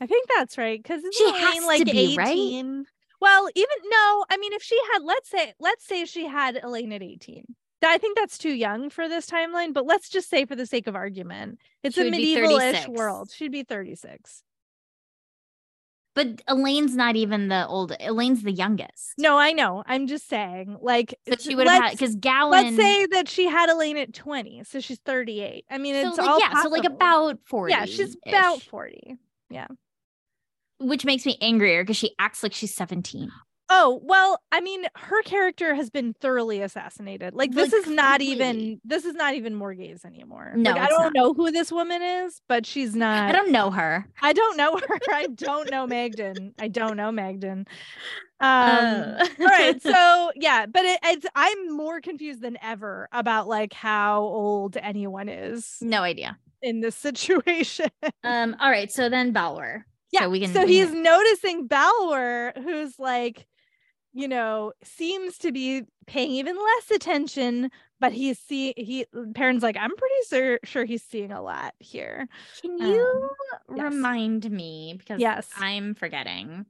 I think that's right. Because She has to like be, right? 18? Well, even no, I mean, if she had, let's say, let's say she had Elayne at 18. I think that's too young for this timeline, but let's just say for the sake of argument, it's She a be medieval-ish world. She'd be 36. But Elayne's not even the old, Elayne's the youngest. No, I know. I'm just saying, like, So she would have because Gawyn. Let's say that she had Elayne at 20, so she's 38. I mean, so it's like, all yeah, so like about 40. Yeah, she's about 40. Which makes me angrier because she acts like she's 17. Oh, well, I mean, her character has been thoroughly assassinated. Like this Like, is not even this is not even Morgase anymore. No, like, I don't not. know who this woman is, but she's not I don't know her. I don't know her. [laughs] I don't know Maighdin. I don't know Maighdin. Um Uh, all right, [laughs] so yeah, but it, it's I'm more confused than ever about like how old anyone is no idea. in this [laughs] situation. Um. All right. So then Balwer. Yeah. So we can. so he's noticing Balwer, who's like, you know, seems to be paying even less attention, but he's see he Perrin's like, I'm pretty sure sure he's seeing a lot here. Can um, you yes. remind me because Yes. I'm forgetting.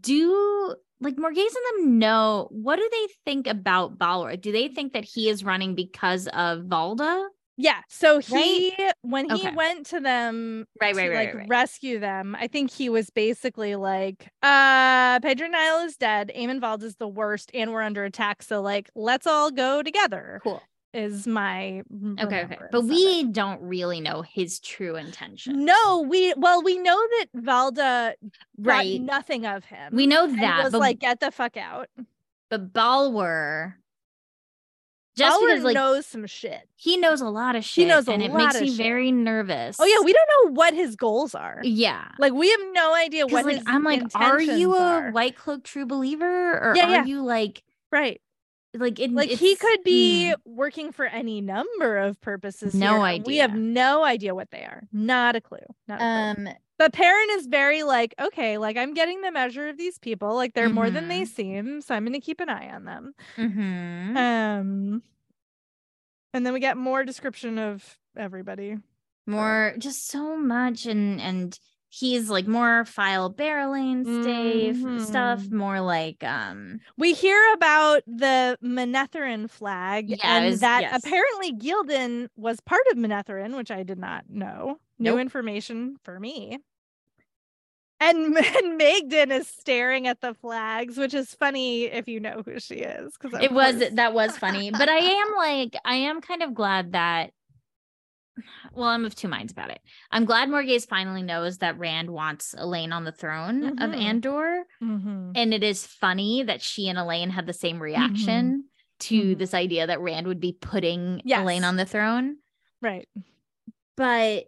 Do like Morgase and them know what do they think about Balwer? Do they think that he is running because of Valda? Yeah. So he when he Okay. went to them Right, to right, right, like right. rescue them, I think he was basically like, uh, Pedron Niall is dead, Eamon Vald is the worst, and we're under attack. So like let's all go together Cool. is my Okay, okay. But of it. we don't really know his true intention. No, we well, we know that Valda right. nothing of him. We know that, was but, like, get the fuck out. but Balwer just because like knows some shit. he knows a lot of shit He knows a and it lot makes me shit. very nervous. Oh yeah, we don't know what his goals are. yeah. Like we have no idea what like his I'm like, are you a are. white cloak true believer or Yeah, are yeah. you like right? Like it, Like he could be hmm. working for any number of purposes. No here, and We have no idea what they are. Not a clue. Not a clue. um But Perrin is very like, okay, like I'm getting the measure of these people. Like they're more than Mm-hmm. they seem, so I'm going to keep an eye on them. mhm. Um, and then we get more description of everybody. more just so much and and he's like more Faile Berelain stuff stuff more like um We hear about the Manetheren flag, and that yes. apparently Ghealdan was part of Manetheren, which I did not know. New Nope. information for me. And, [laughs] and Maighdin is staring at the flags, which is funny if you know who she is. Because it was that was funny but i [laughs] am like i am kind of glad that well i'm of two minds about it i'm glad morgase finally knows that rand wants elayne on the throne of Mhm. andor Mhm. and it is funny that she and elayne had the same reaction to Mhm. this idea that rand would be putting elayne on the throne right. but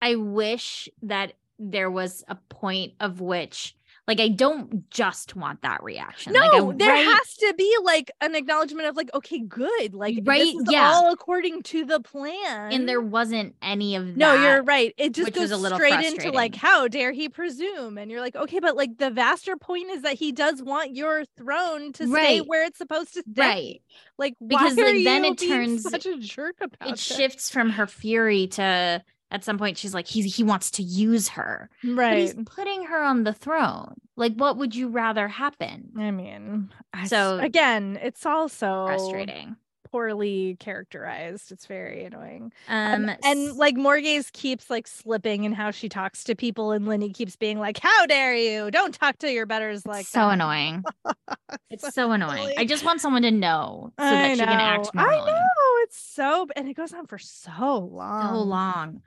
I wish that there was a point of which, like, I don't just want that reaction. No, like, there right? has to be like an acknowledgement of like, okay, good. Like Right, this is yeah. all according to the plan. and there wasn't any of that. No, you're right. It just goes was a little straight into like, how dare he presume? And you're like, okay, but like the vaster point is that he does want your throne to stay where it's supposed to stay. right. Like, Because, why like, then it turns- such a jerk about It this? shifts from her fury to at some point she's like, he's he wants to use her. But right? he's putting her on the throne. Like, what would you rather happen? I mean, I So- again, it's also Frustrating. poorly characterized. It's very annoying. Um and, and like Morgase keeps like slipping in how she talks to people, and Lini keeps being like, "How dare you? Don't talk to your betters like so that." annoying. [laughs] It's so annoying. I just want someone to know so that I she can act I know it's so, and it goes on for so long. So long.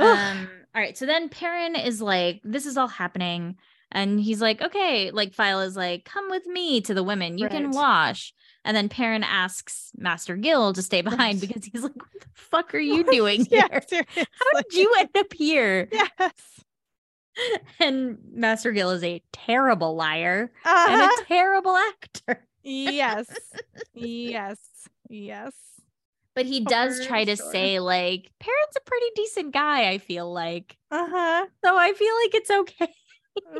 Um, all right. So then Perrin is like, this is all happening. And he's like, okay, like Faile is like, come with me to the women. You can wash. And then Perrin asks Master Gill to stay behind Right. because he's like, what the fuck are [laughs] you doing yeah, here? seriously. How did you end up here? Yes. [laughs] And Master Gill is a terrible liar and Uh-huh. a terrible actor. yes. [laughs] Yes. Yes. But he does Horror try to story. say like parents a pretty decent guy, I feel like. Uh-huh. So I feel like it's okay.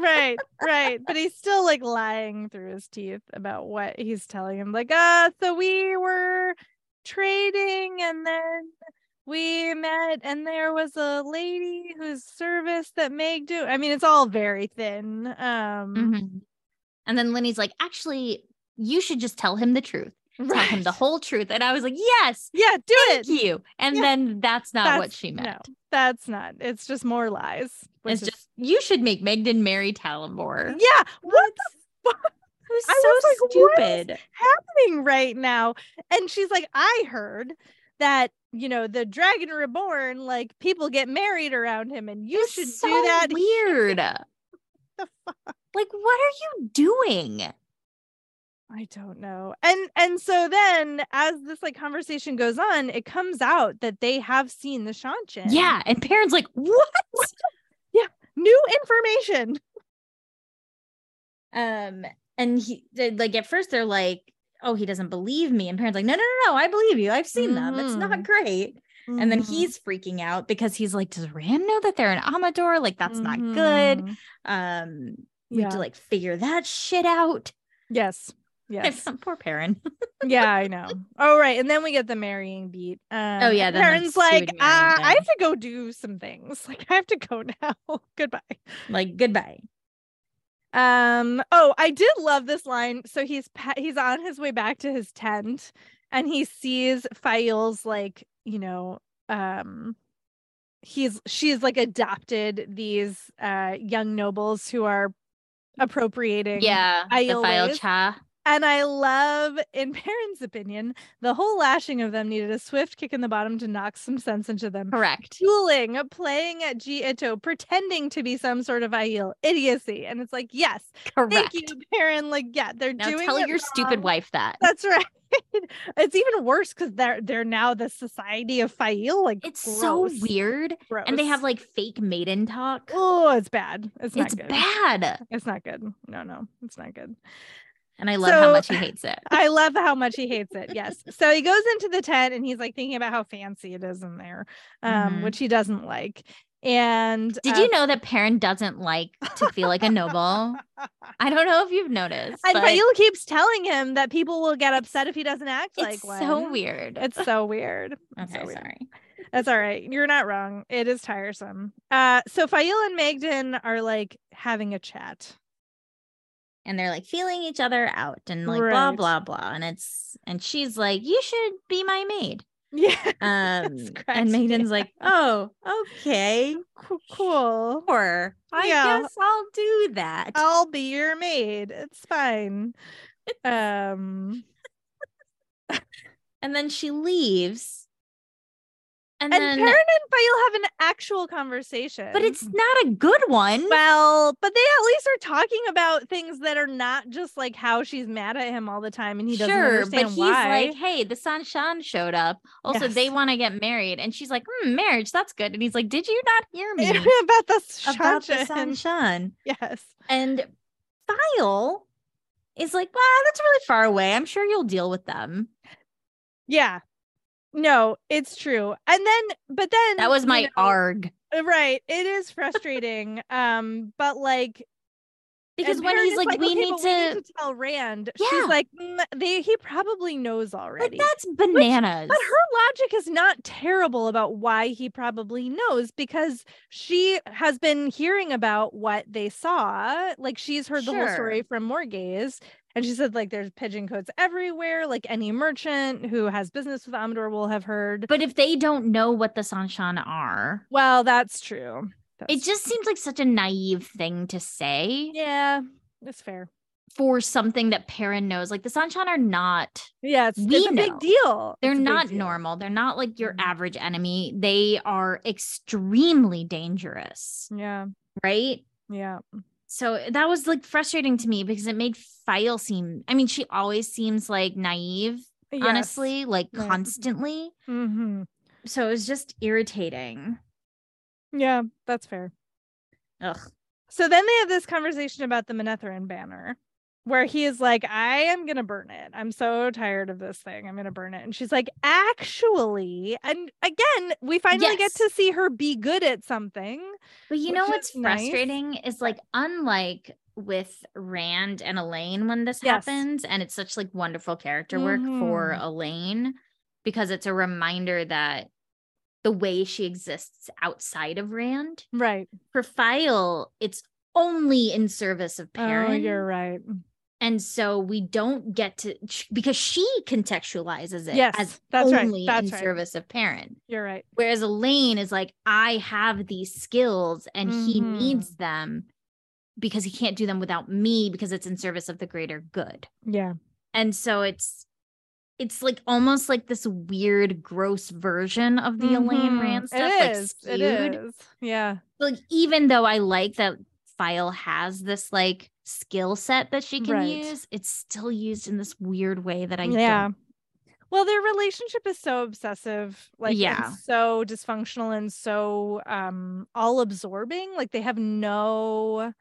right, [laughs] right. But he's still like lying through his teeth about what he's telling him. Like, uh, so we were trading and then we met and there was a lady whose service that Meg do. I mean, it's all very thin. Um Mhm. And then Lini's like, actually, you should just tell him the truth. Tell him the whole truth. And I was like, yes, Yeah, do thank it. you. And Yeah. then that's not what she meant. No, that's not. It's just more lies. It's is- just you should make Maighdin marry Tallanvor. yeah. What the fuck It was so was like, stupid. happening right now? And she's like, I heard that you know the Dragon Reborn, like people get married around him, and you It's should so do that. Weird. [laughs] The fuck? Like, what are you doing? I don't know. And and so then as this like conversation goes on, it comes out that they have seen the Seanchan. Yeah. And Perrin's like, what? Yeah. New information. Um, and he they- like at first they're like, oh, he doesn't believe me. And Perrin's like, no, no, no, no, I believe you. I've seen them. It's not Mhm. great. And then Mhm. he's freaking out because he's like, does Rand know that they're an Amador? Like, that's not good. Mhm. Um, we have to like figure that shit out. Yes. Yes. Poor Perrin. [laughs] yeah, I know. Oh, right. And then we get the marrying beat. Um, Oh, yeah, Perrin's like, uh, I have to go do some things. [laughs] Like, I have to go now. [laughs] Goodbye. like, goodbye. Um. Oh, I did love this line. So he's pa- he's on his way back to his tent, and he sees Faile's like you know um. He's she's like adopted these uh young nobles who are appropriating Yeah. The Aiel file cha. And I love, in [laughs] Perrin's opinion, the whole lashing of them needed a swift kick in the bottom to knock some sense into them. Correct. Dueling, playing at ji'e'toh, pretending to be some sort of Aiel idiocy. And it's like, yes, Correct. thank you, Perrin. [laughs] Like, yeah, they're doing. Now doing tell your stupid wife that. That's [laughs] right. it's even worse because they're they're now the society of Faile. Like It's so gross, weird. And they have like fake maiden talk. oh, it's bad. It's not it's good. bad. It's not good. No, no, it's not good. And I love how much he hates it. I love how much he hates it. Yes. So he goes into the tent and he's like thinking about how fancy it is in there, um, Mhm. which he doesn't like. And Did uh, you know that Perrin doesn't like to feel like a noble? [laughs] I don't know if you've noticed. And but Faile keeps telling him that people will get upset if he doesn't act like it's one. so weird. It's so weird. It's okay, so weird. sorry. That's all right. You're not wrong. It is tiresome. Uh, so Faile and Maighdin are like having a chat. And they're like feeling each other out and like blah Right. blah blah. And it's and she's like, You should be my maid. Yeah. [laughs] Um and Maighdin's like, [laughs] Oh, okay. Cool. cool. Sure. I Yeah. guess I'll do that. I'll be your maid. It's fine. Um [laughs] And then she leaves. And, and then Perrin and Faile have an actual conversation. but it's not a good one. well, but they at least are talking about things that are not just like how she's mad at him all the time and he doesn't sure, understand but he's like, "Hey, the Seanchan showed up. Also, they want to get married." And she's like, "Hmm, marriage, that's good." And he's like, "Did you not hear me [laughs] about the about the Seanchan. Seanchan?" [laughs] Yes. And Faile is like, "Well, that's really far away. I'm sure you'll deal with them." Yeah. No, it's true. And then but then That was you my know, arg right. It is frustrating. [laughs] um, but like because when he's is like, "We "Okay, need to," to tell Rand, Yeah. she's like, "Mm, they he probably knows but already. that's bananas. But her logic is not terrible about why he probably knows because she has been hearing about what they saw. Like she's heard the whole story from Morgase. And she said, like, there's pigeon codes everywhere. Like any merchant who has business with Amador will have heard. but if they don't know what the Seanchan are, well, that's true. it That's- just seems like such a naive thing to say. yeah, that's fair. for something that Perrin knows. Like the Seanchan are not, Yeah, it's, We it's a know. big deal. they're not deal. normal. They're not like your Mhm. average enemy. They are extremely dangerous, Yeah, right? yeah. So that was like frustrating to me because it made Faile seem, I mean, she always seems like naive, Yes. honestly, like Right. constantly. Mhm. So it was just irritating. Yeah, that's fair. Ugh. So then they have this conversation about the Manetheren banner. Where he is like, I am gonna burn it. I'm so tired of this thing. I'm gonna burn it. And she's like, actually, and again, we finally Yes. get to see her be good at something. But you know is what's nice. frustrating is like unlike with Rand and Elayne when this Yes. happens, and it's such like wonderful character work for Mhm. Elayne because it's a reminder that the way she exists outside of Rand Right. for Faile, it's only in service of Perrin. Oh, you're right. And so we don't get to because she contextualizes it Yes, as that's right, only that's in right. service of Perrin. You're right. Whereas Elayne is like, I have these skills and he Mhm. needs them because he can't do them without me because it's in service of the greater good. Yeah. And so it's it's like almost like this weird gross version of the Elayne Mhm. Rand It stuff, like is, skewed. It is. Yeah. Like even though I like that Faile has this like skill set that she can Right. use, it's still used in this weird way that I yeah. don't. Well, their relationship is so obsessive, like Yeah. so dysfunctional and so um all absorbing. Like they have no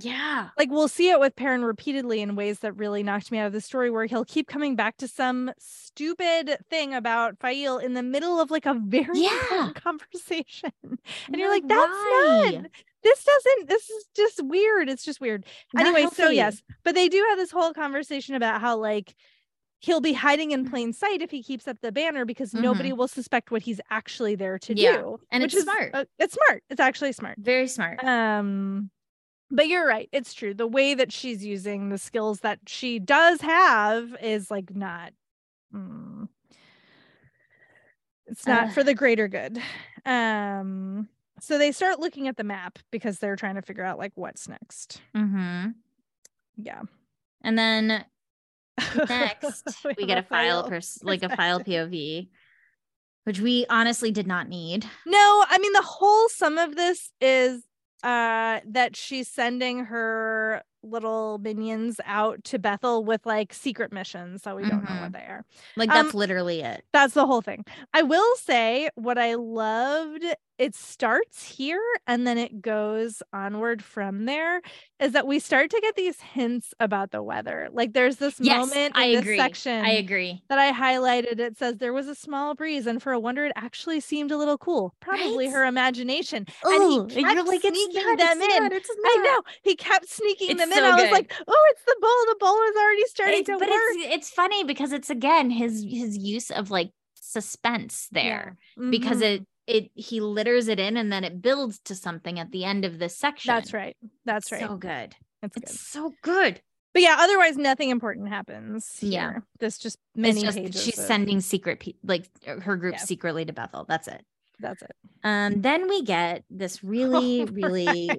Yeah. like we'll see it with Perrin repeatedly in ways that really knocked me out of the story where he'll keep coming back to some stupid thing about Faile in the middle of like a very Yeah. [laughs] conversation. And you're You're like, that's not this doesn't this is just weird. It's just weird. Not anyway, so yes, but they do have this whole conversation about how like he'll be hiding Mm-hmm. in plain sight if he keeps up the banner because nobody will suspect what he's actually there to Yeah, do. and which it's is, smart. uh, it's smart. It's actually smart. Very smart. Um but you're right. It's true. The way that she's using the skills that she does have is like not mm, it's not Ugh. for the greater good. Um so they start looking at the map because they're trying to figure out like what's next. mm-hmm. Yeah. And then next [laughs] we get a Faile, pers- like a Faile. POV, which we honestly did not need. No, I mean the whole sum of this is uh that she's sending her little minions out to Bethal with like secret missions, so we don't know what they are. Like Um, that's literally it. That's the whole thing. I will say what I loved, it starts here and then it goes onward from there, is that we start to get these hints about the weather. Like there's this Yes, moment in I this agree. section I agree. that I highlighted. It says there was a small breeze, and for a wonder, it actually seemed a little cool. Probably Right? her imagination. Oh, and he kept sneaking not, them in. not, it's I know he kept sneaking It's them in. so I was good. like, "Oh, it's the bowl. The bowl is already starting It's- to but work." it's it's funny because it's again his his use of like suspense there because Mhm. it it he litters it in and then it builds to something at the end of this section. That's right. That's right. So good. That's good. It's so good. But yeah, otherwise nothing important happens. Yeah. This just many it's just pages. she's of- sending secret pe- like her group Yeah. secretly to Bethal. That's it. That's it. Um, then we get this really, [laughs] really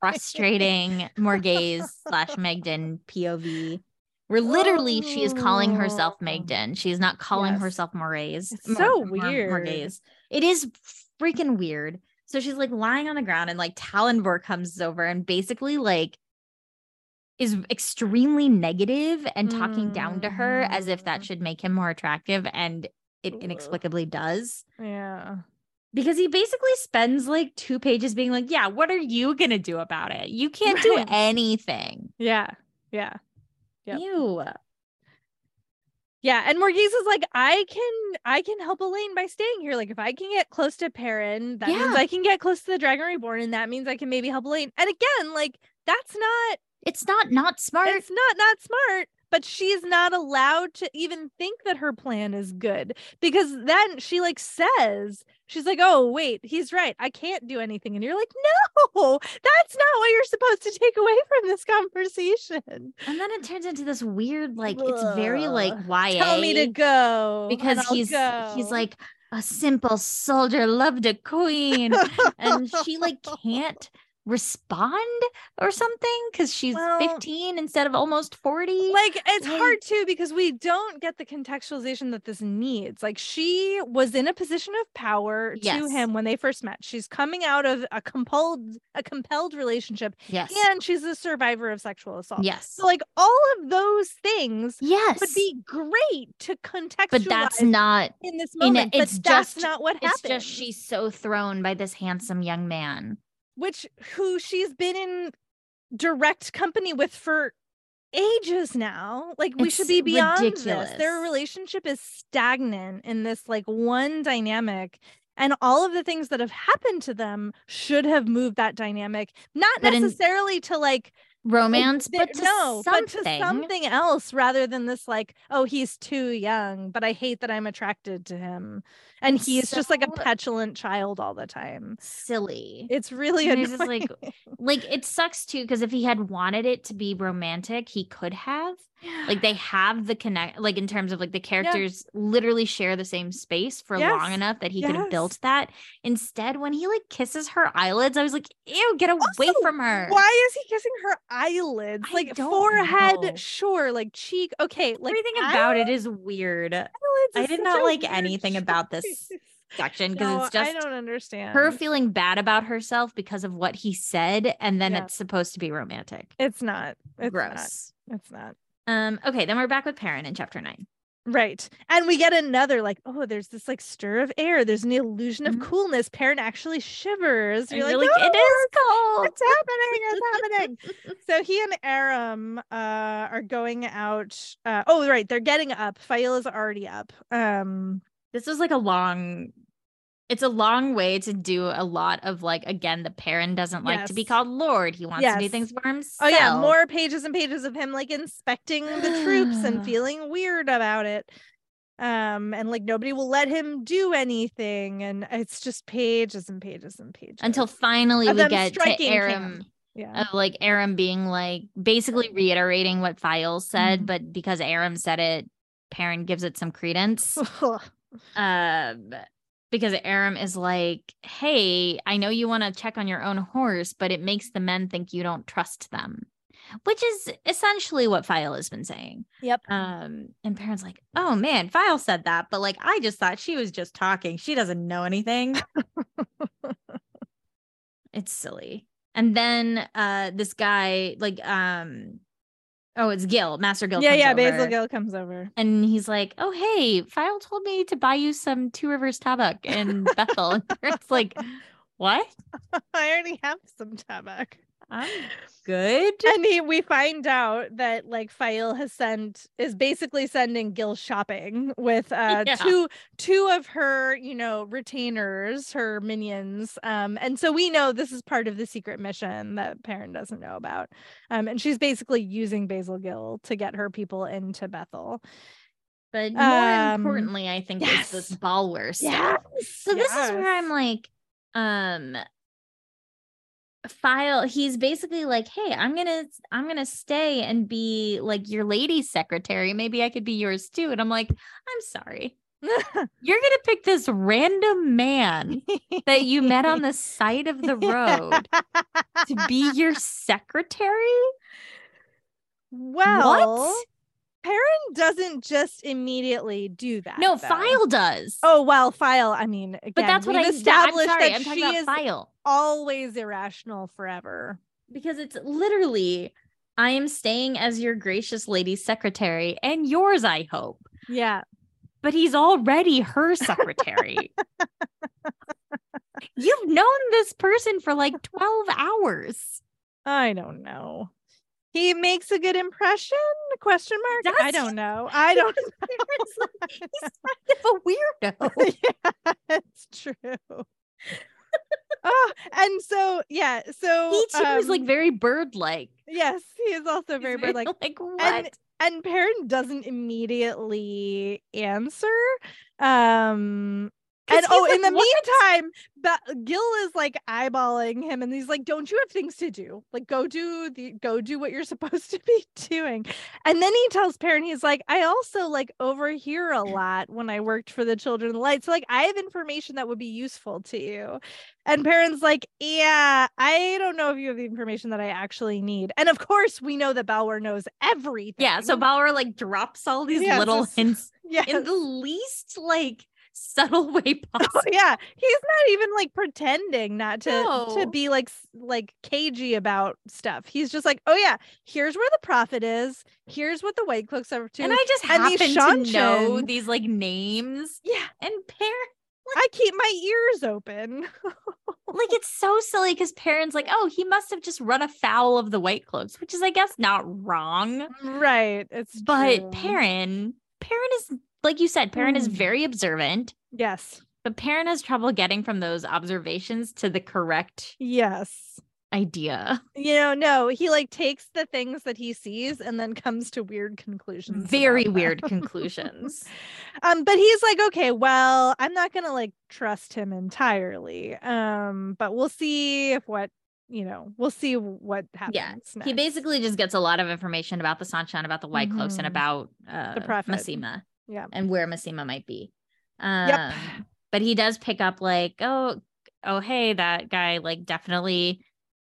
frustrating Morgase slash Maighdin POV, where literally she is calling herself Oh. Megden. She is not calling Yes. herself Morgase. It's so weird. Morgase. It is freaking weird. So she's like lying on the ground, and like Tallanvor comes over and basically like is extremely negative and talking down to her as if that Mhm. should make him more attractive, and it inexplicably does Yeah. Because he basically spends like two pages being like, Yeah, what are you gonna do about it? You [laughs] can't do anything. Yeah. Yeah. Yep. Ew. Yeah, and Morgase is like, I can I can help Elayne by staying here. Like if I can get close to Perrin, that means Yeah. I can get close to the Dragon Reborn, and that means I can maybe help Elayne. And again, like that's not It's not not smart. it's not not smart, but she's not allowed to even think that her plan is good because then she like says she's like, "Oh wait, he's right. I can't do anything," and you're like, "No, that's not what you're supposed to take away from this conversation." and then it turns into this weird, like it's very like Ugh. YA. Tell me to go because he's he's like a simple soldier loved a queen and she like can't respond or something? Because she's Well, 15 instead of almost 40 like it's Like- hard too because we don't get the contextualization that this needs like she was in a position of power to him when they first met. She's coming out of a compelled a compelled relationship yes. and she's a survivor of sexual assault. Yes. so like all of those things yes. would be great to contextualize but that's not in this in a- moment it's but that's just- not what happens. it's happened. just she's so thrown by this handsome young man which who she's been in direct company with for ages now. Like we should be beyond ridiculous. this. Their relationship is stagnant in this like one dynamic. And all of the things that have happened to them should have moved that dynamic, not But in- necessarily to like Romance, but to no, but to something. something else rather than this like, oh, he's too young, but I hate that I'm attracted to him. And he's just like a petulant child all the time. silly. It's really And it's just annoying. like- [laughs] like it sucks too because if he had wanted it to be romantic, he could have. Like they [gasps] have the connect, like in terms of like the characters literally share the same space for long enough that he could have built that. Instead, when he like kisses her eyelids, I was like, "Ew, get away Also, from her!" Why is he kissing her eyelids? I like forehead, know. sure, like cheek. Okay, like Everything about it is weird. I did not like anything about this [laughs] section because No, it's just I don't understand. her feeling bad about herself because of what he said, and then Yeah. it's supposed to be romantic. It's not. It's Gross. Not. It's not. Um. Okay, then we're back with Perrin in chapter nine. Right. And we get another like, oh, there's this like stir of air. There's an illusion of Mhm. coolness. Perrin actually shivers. You're you're like, like, it "No, is cold. It's happening. It's happening. [laughs] so he and Aram uh, are going out. Uh, oh, right. They're getting up. Fail is already up. Um, this was like a long it's a long way to do a lot of like again the Perrin doesn't like to be called lord he wants to do things for himself oh yeah, more pages and pages of him like inspecting the troops and [sighs] feeling weird about it. Um, and like nobody will let him do anything, and it's just pages and pages and pages until finally we get to aram. Yeah. of like aram being like basically reiterating what faile's said Mhm. but because aram said it Perrin gives it some credence [laughs] um because aram is like hey i know you want to check on your own horse but it makes the men think you don't trust them which is essentially what faile has been saying yep. Um, and Perrin's like, oh man, Faile said that, but like I just thought she was just talking. She doesn't know anything. [laughs] it's silly. And then uh this guy, like, um, oh, it's Gil, Master Gil. yeah, yeah. over, Basel Gill comes over. And he's like, Oh, hey, Faile told me to buy you some Two Rivers Tabac in [laughs] Bethal. And Perrin's like, What? [laughs] I already have some tabac. I'm good. And he, we find out that like Faile has sent is basically sending Gill shopping with uh [laughs] Yeah. two two of her, you know, retainers, her minions. Um, and so we know this is part of the secret mission that Perrin doesn't know about. Um, and she's basically using Basel Gill to get her people into Bethal. But more Um, importantly, I think is this yes. Balwer stuff. So this is where I'm like, um faile he's basically like hey i'm gonna i'm gonna stay and be like your lady secretary maybe i could be yours too and i'm like i'm sorry [laughs] you're gonna pick this random man that you met on the [laughs] side of the road to be your secretary well, what Perrin doesn't just immediately do that. no though. faile does Oh well, faile. I mean, again, but that's what i established i'm sorry that i'm talking she about is faile always irrational forever. because it's literally I am staying as your gracious lady secretary and yours, I hope. Yeah, But he's already her secretary. [laughs] You've known this person for like 12 hours. I don't know. He makes a good impression? Question mark. I Does he? don't know. I [laughs] don't. It's [laughs] like, he's kind of a weirdo. yeah, it's true. Oh, and so yeah, so He too is like um, very bird like. yes, he is also very bird [laughs] like. like what? and Perrin doesn't immediately answer. Um and oh, he's in the "What?" meantime, ba- Gill is like eyeballing him, and he's like, "Don't you have things to do? Like, go do the go do what you're [laughs] supposed to be doing." And then he tells Perrin, he's like, "I also like overhear a lot when I worked for the Children of the Light, so like I have information that would be useful to you." And Perrin's like, "Yeah, I don't know if you have the information that I actually need." And of course, we know that Balwer knows everything. yeah, so Balwer like drops all these Yes, little hints yes. [laughs] in the least like subtle [laughs] way [laughs] oh, possible. Oh, yeah, he's not even like pretending not to to be like like cagey about stuff. He's just like, oh yeah, here's where the prophet is. Here's what the white cloaks are to. And I just and these happen to know these like names yeah, and Perrin I keep my ears open. [laughs] like it's so silly because Perrin's like, oh, he must have just run afoul of the white cloaks, which is, I guess, not wrong. right. It's But true. Perrin, Perrin is like you said, Perrin is Mm. very observant, Yes. but Perrin has trouble getting from those observations to the correct Yes. idea. [laughs] You know, no, he like takes the things that he sees and then comes to weird conclusions. Very weird conclusions. [laughs] um, but he's like, okay, well, I'm not gonna like trust him entirely. Um, but we'll see if what you know, we'll see what happens. Yeah, next. He basically just gets a lot of information about the Seanchan, about the white cloaks, and Mhm. about uh, prophet. Masema. Yeah. and where Masema might be. Um, But he does pick up like, oh, oh, hey, that guy like definitely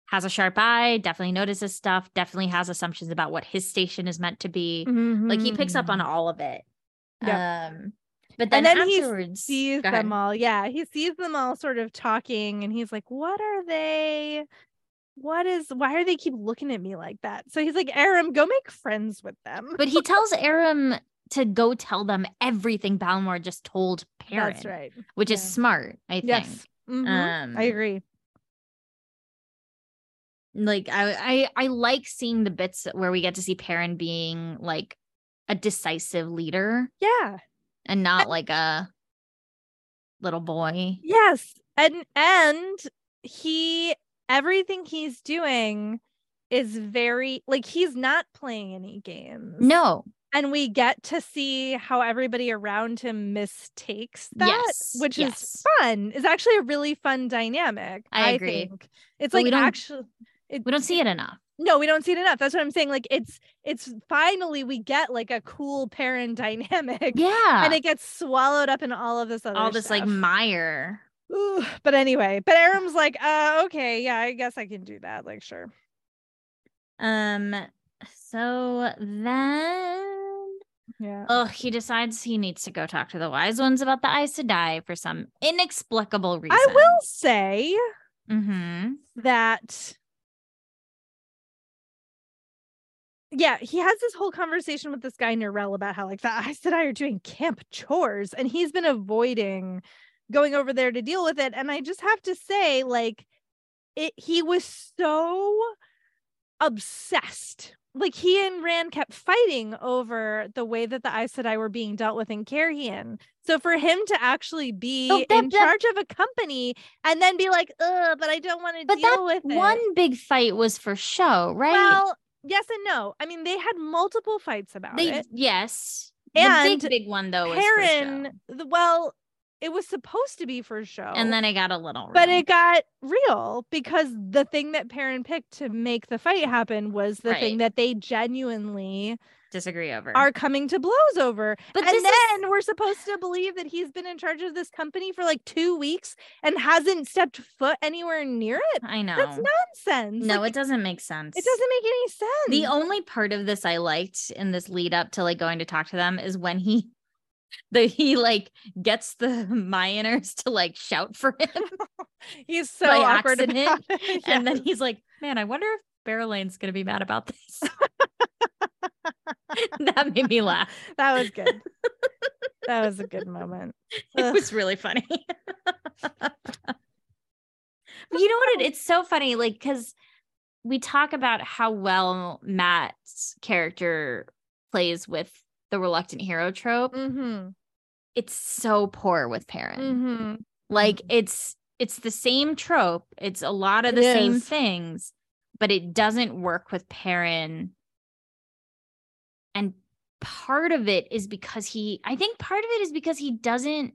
has a sharp eye. Definitely notices stuff. Definitely has assumptions about what his station is meant to be. Like he picks up on Mhm. all of it. Yep. Um, but then, And then he sees them all. Yeah, he sees them all sort of talking, and he's like, "What are they? What is? Why are they keep looking at me like that?" So he's like, "Aram, go make friends with them." But he tells Aram to go tell them everything Balwer just told Perrin, That's right. which is smart, I think. Yes. Mhm. Um, I agree. like I, I I like seeing the bits where we get to see Perrin being like a decisive leader Yeah. and not like a little boy. Yes. And and he everything he's doing is very like he's not playing any games. No. And we get to see how everybody around him mistakes that, Yes, which yes. is fun. Is actually a really fun dynamic. I agree. think. It's But like actually We don't see it enough. no, we don't see it enough. That's what I'm saying. Like it's it's finally we get like a cool parent [laughs] dynamic. Yeah. And it gets swallowed up in all of this other all this like stuff. mire. Ooh, but anyway, but Aram's like, uh, okay, yeah, I guess I can do that. Like, sure. Um so then Yeah. oh he decides he needs to go talk to the wise ones about the Aes Sedai for some inexplicable reason. I will say Mm-hmm. that yeah, he has this whole conversation with this guy Nurelle about how like the Aes Sedai are doing camp chores, and he's been avoiding going over there to deal with it. And I just have to say, like, it he was so obsessed. Like he and Rand kept fighting over the way that the Aes Sedai were being dealt with in Cairhien. So for him to actually be Oh, that- in that- charge of a company and then be like, "Ugh, but I don't want to deal with it." one big fight was for show, right? Well, yes and no. I mean, they had multiple fights about they it. yes. the And big big one though was for Perrin, show. the- well, it was supposed to be for a show. And then it got a little but it got real because the thing that Perrin picked to make the fight happen was the Right. thing that they genuinely disagree over. are coming to blows over. But and this is- then we're supposed to believe that he's been in charge of this company for like two weeks and hasn't stepped foot anywhere near it. I know. That's nonsense. no, Like, it doesn't make sense. it doesn't make any sense. The only part of this I liked in this lead up to like going to talk to them is when he the he like gets the [laughs] Mayeners to like shout for him. [laughs] He's so awkward accident, about it. [laughs] And then he's like, Man, I wonder if Berelain's gonna be mad about this. that made me laugh. that was good. that was a good moment. It Ugh. was really funny. you know what? It, it's so funny, like, because we talk about how well Mat's character plays with the reluctant hero trope. Mm-hmm. It's so poor with Perrin. Mm-hmm. Like it's it's the same trope. It's a lot of It the same is. things, but it doesn't work with Perrin. And part of it is because he I think part of it is because he doesn't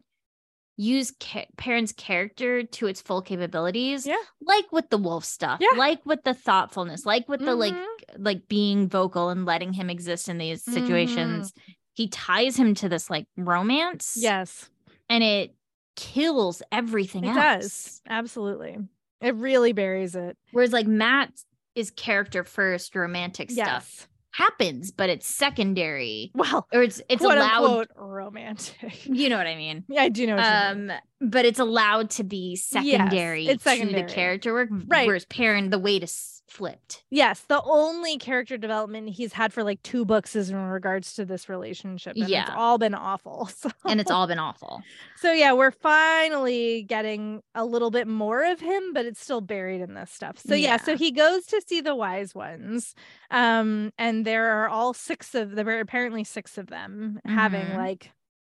use ca- Perrin's character to its full capabilities. Yeah. Like with the wolf stuff, Yeah. like with the thoughtfulness, like with the like Mhm. like being vocal and letting him exist in these situations. He ties him to this like romance. Yes, And it kills everything it else. does. Absolutely. It really buries it. Whereas like Mat is character first, romantic stuff Yes. Happens, but it's secondary. Well, Or it's it's quote allowed unquote romantic. you know what I mean. yeah, I do know. What you mean. Um, but it's allowed to be secondary, it's to the character work, Right. whereas Perrin, the way is flipped. Yes, the only character development he's had for like two books is in regards to this relationship. And it's Yeah. all been awful. [laughs] So, And it's all been awful. so yeah, we're finally getting a little bit more of him, but it's still buried in this stuff. So yeah, so he goes to see the wise ones. Um, and there are all six of there are apparently six of them having Mhm. like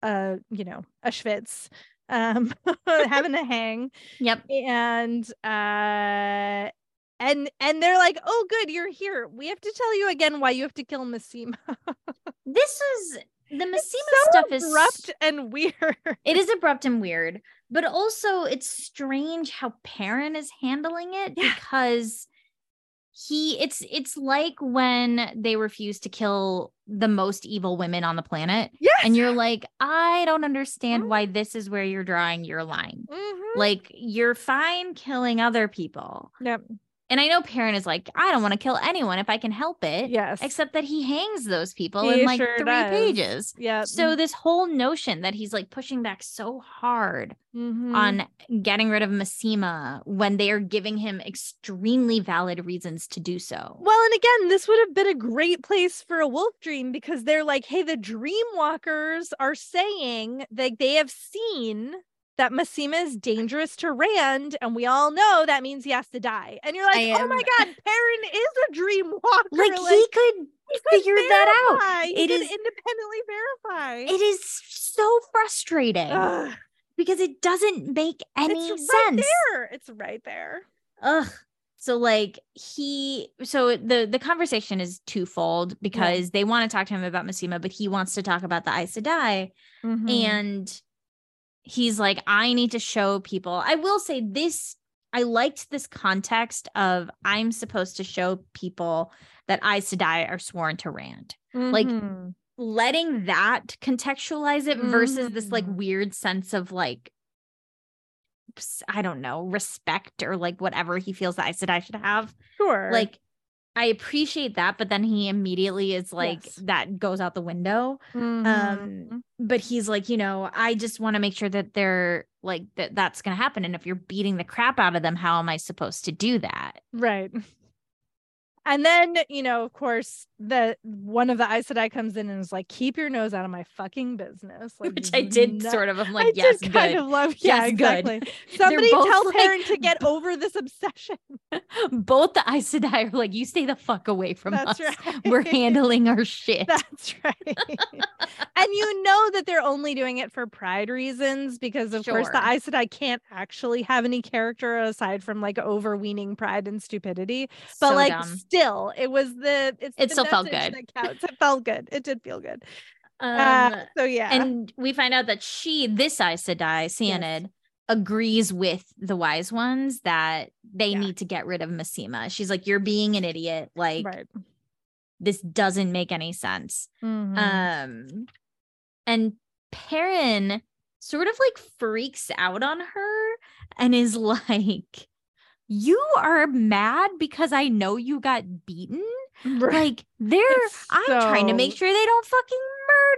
a you know, a schwitz. Um [laughs] having a hang. Yep. and uh and and they're like oh good you're here we have to tell you again why you have to kill Masema. [laughs] This is the Masema so stuff is abrupt and [laughs] weird It is abrupt and weird, but also it's strange how Perrin is handling it Yeah. because he it's it's like when they refuse to kill the most evil women on the planet yes and you're like I don't understand why this is where you're drawing your line. Mhm. Like you're fine killing other people. yep And I know Perrin is like I don't want to kill anyone if I can help it. yes Except that he hangs those people He in like sure three does. pages. yeah So this whole notion that he's like pushing back so hard Mhm. on getting rid of Masema when they are giving him extremely valid reasons to do so. well and again this would have been a great place for a wolf dream because they're like hey the dream walkers are saying that they have seen that Masema is dangerous to Rand, and we all know that means he has to die. And you're like, I oh my god, Perrin is a dream walker. Like, he could he could figure that out. It independently verify. It is so frustrating Ugh, because it doesn't make any it's right sense. there. It's right there. Ugh. So like he so the the conversation is twofold because they want to talk to him about Masema, but he wants to talk about the Aes Sedai. Mm-hmm. and he's like i need to show people i will say this i liked this context of i'm supposed to show people that Aes Sedai are sworn to rand like, Mhm. letting that contextualize it versus this like Mhm. weird sense of like I don't know respect or like whatever he feels that Aes Sedai should have sure. like I appreciate that, but then he immediately is like Yes. that goes out the window. Mhm. um, but he's like you know i just want to make sure that they're like that that's going to happen and if you're beating the crap out of them how am i supposed to do that right. And then, you know, of course, the one of the Aes Sedai comes in and is like, keep your nose out of my fucking business. [laughs] Like, which i did sort of i'm I like yes did good kind of love. Yeah, Yes, good. exactly. [laughs] Somebody tell like- Perrin to get [laughs] over this obsession. both the Aes Sedai are like you stay the fuck away from That's us right. we're handling our shit That's right. and you know that they're only doing it for pride reasons because, of course, the Sure. Aes Sedai can't actually have any character aside from like overweening pride and stupidity. But So like, dumb. still, it was the it's It the felt good. It felt good. It did feel good. um, uh, so yeah, and we find out that she this Aes Sedai Seonid agrees with the wise ones that they Yeah. need to get rid of Masema. She's like, You're being an idiot. Like, right. this doesn't make any sense. Mhm. Um, and Perrin sort of like freaks out on her and is [laughs] like, You are mad because I know you got beaten. Right. Like, they're, It's I'm trying to make sure they don't fucking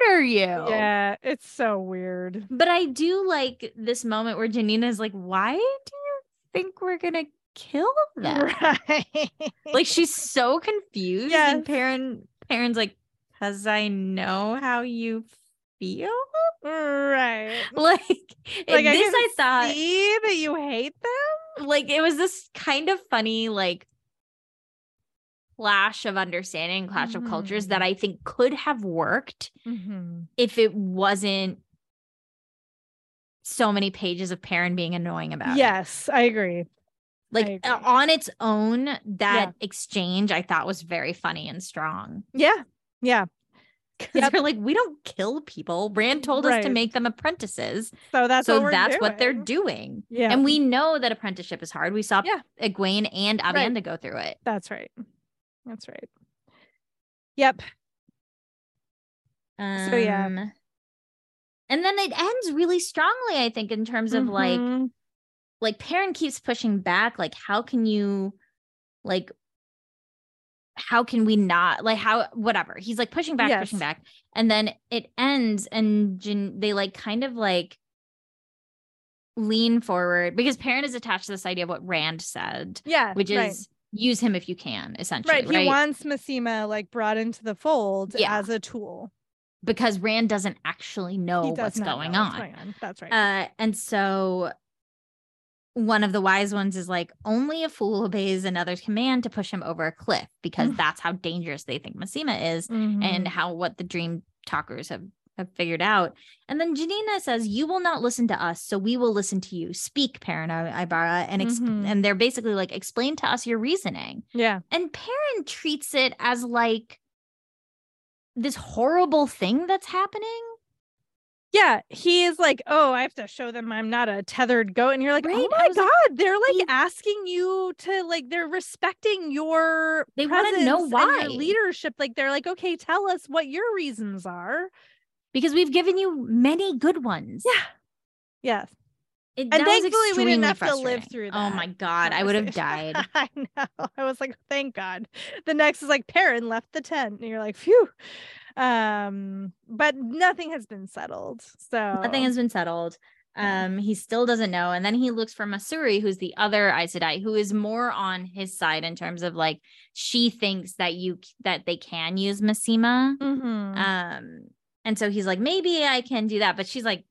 murder you. yeah, it's so weird. But I do like this moment where Janina is like, Why do you think we're gonna kill [laughs] them? Right. Like she's so confused. Yes. And Perrin Perrin's like, Cause I know how you feel. right. [laughs] Like, Like this I, I, thought see that you hate them. like it was this kind of funny, like clash of understanding, clash of cultures that Mhm. I think could have worked Mhm. if it wasn't so many pages of Perrin being annoying about it. Yes, I agree. like agree. uh, on its own that exchange i thought was very funny and strong Yeah. Yeah. [laughs] 'Cause Yep. they're like we don't kill people rand told us to make them apprentices So that's so what that's what they're doing. doing Yeah. and we know that apprenticeship is hard we saw Yeah. egwene and Right. go through it That's right. That's right. Yep. um, So, yeah. and then it ends really strongly i think in terms of like Mhm. like Perrin keeps pushing back like how can you like how can we not like how whatever he's like pushing back Yes. pushing back and then it ends and Jan- they like kind of like lean forward because Perrin is attached to this idea of what rand said Yeah. which is right. Use him if you can essentially right. right, He wants Masema like brought into the fold Yeah. as a tool. because rand doesn't actually know does what's going know on what's going on. That's right. Uh, and so one of the wise ones is like, only a fool obeys another's command to push him over a cliff because Mm. that's how dangerous they think Masema is Mhm. and how what the dream talkers have, have figured out. And then Janina says, You will not listen to us, so we will listen to you. Speak, Perrin Aybara. And, exp- Mhm. and they're basically like, Explain to us your reasoning. yeah. And Perrin treats it as like this horrible thing that's happening. Yeah, he is like, oh, I have to show them I'm not a tethered goat, and you're like, Right, oh my was like, god, they're like he- asking you to like, they're respecting your. They wanna know why. your leadership. Like, they're like, okay, tell us what your reasons are. Because we've given you many good ones. Yeah, yes, It, And thankfully we didn't have to live through Oh my god, I would have died. [laughs] I know. I was like, thank God. The next is like, Perrin left the tent, and you're like, phew. Um, but nothing has been settled. So Nothing has been settled. Um, he still doesn't know, and then he looks for Masuri, who's the other Aes Sedai, who is more on his side in terms of like she thinks that you that they can use Masema. Mhm. Um, and so he's like, maybe I can do that, but she's like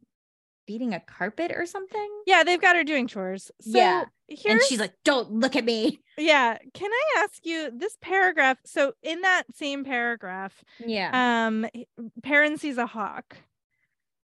beating a carpet or something. yeah, they've got her doing chores. So Yeah. here's And she's like, "Don't look at me." [laughs] Yeah. Can I ask you this paragraph? So in that same paragraph, Yeah. um, Perrin sees a hawk.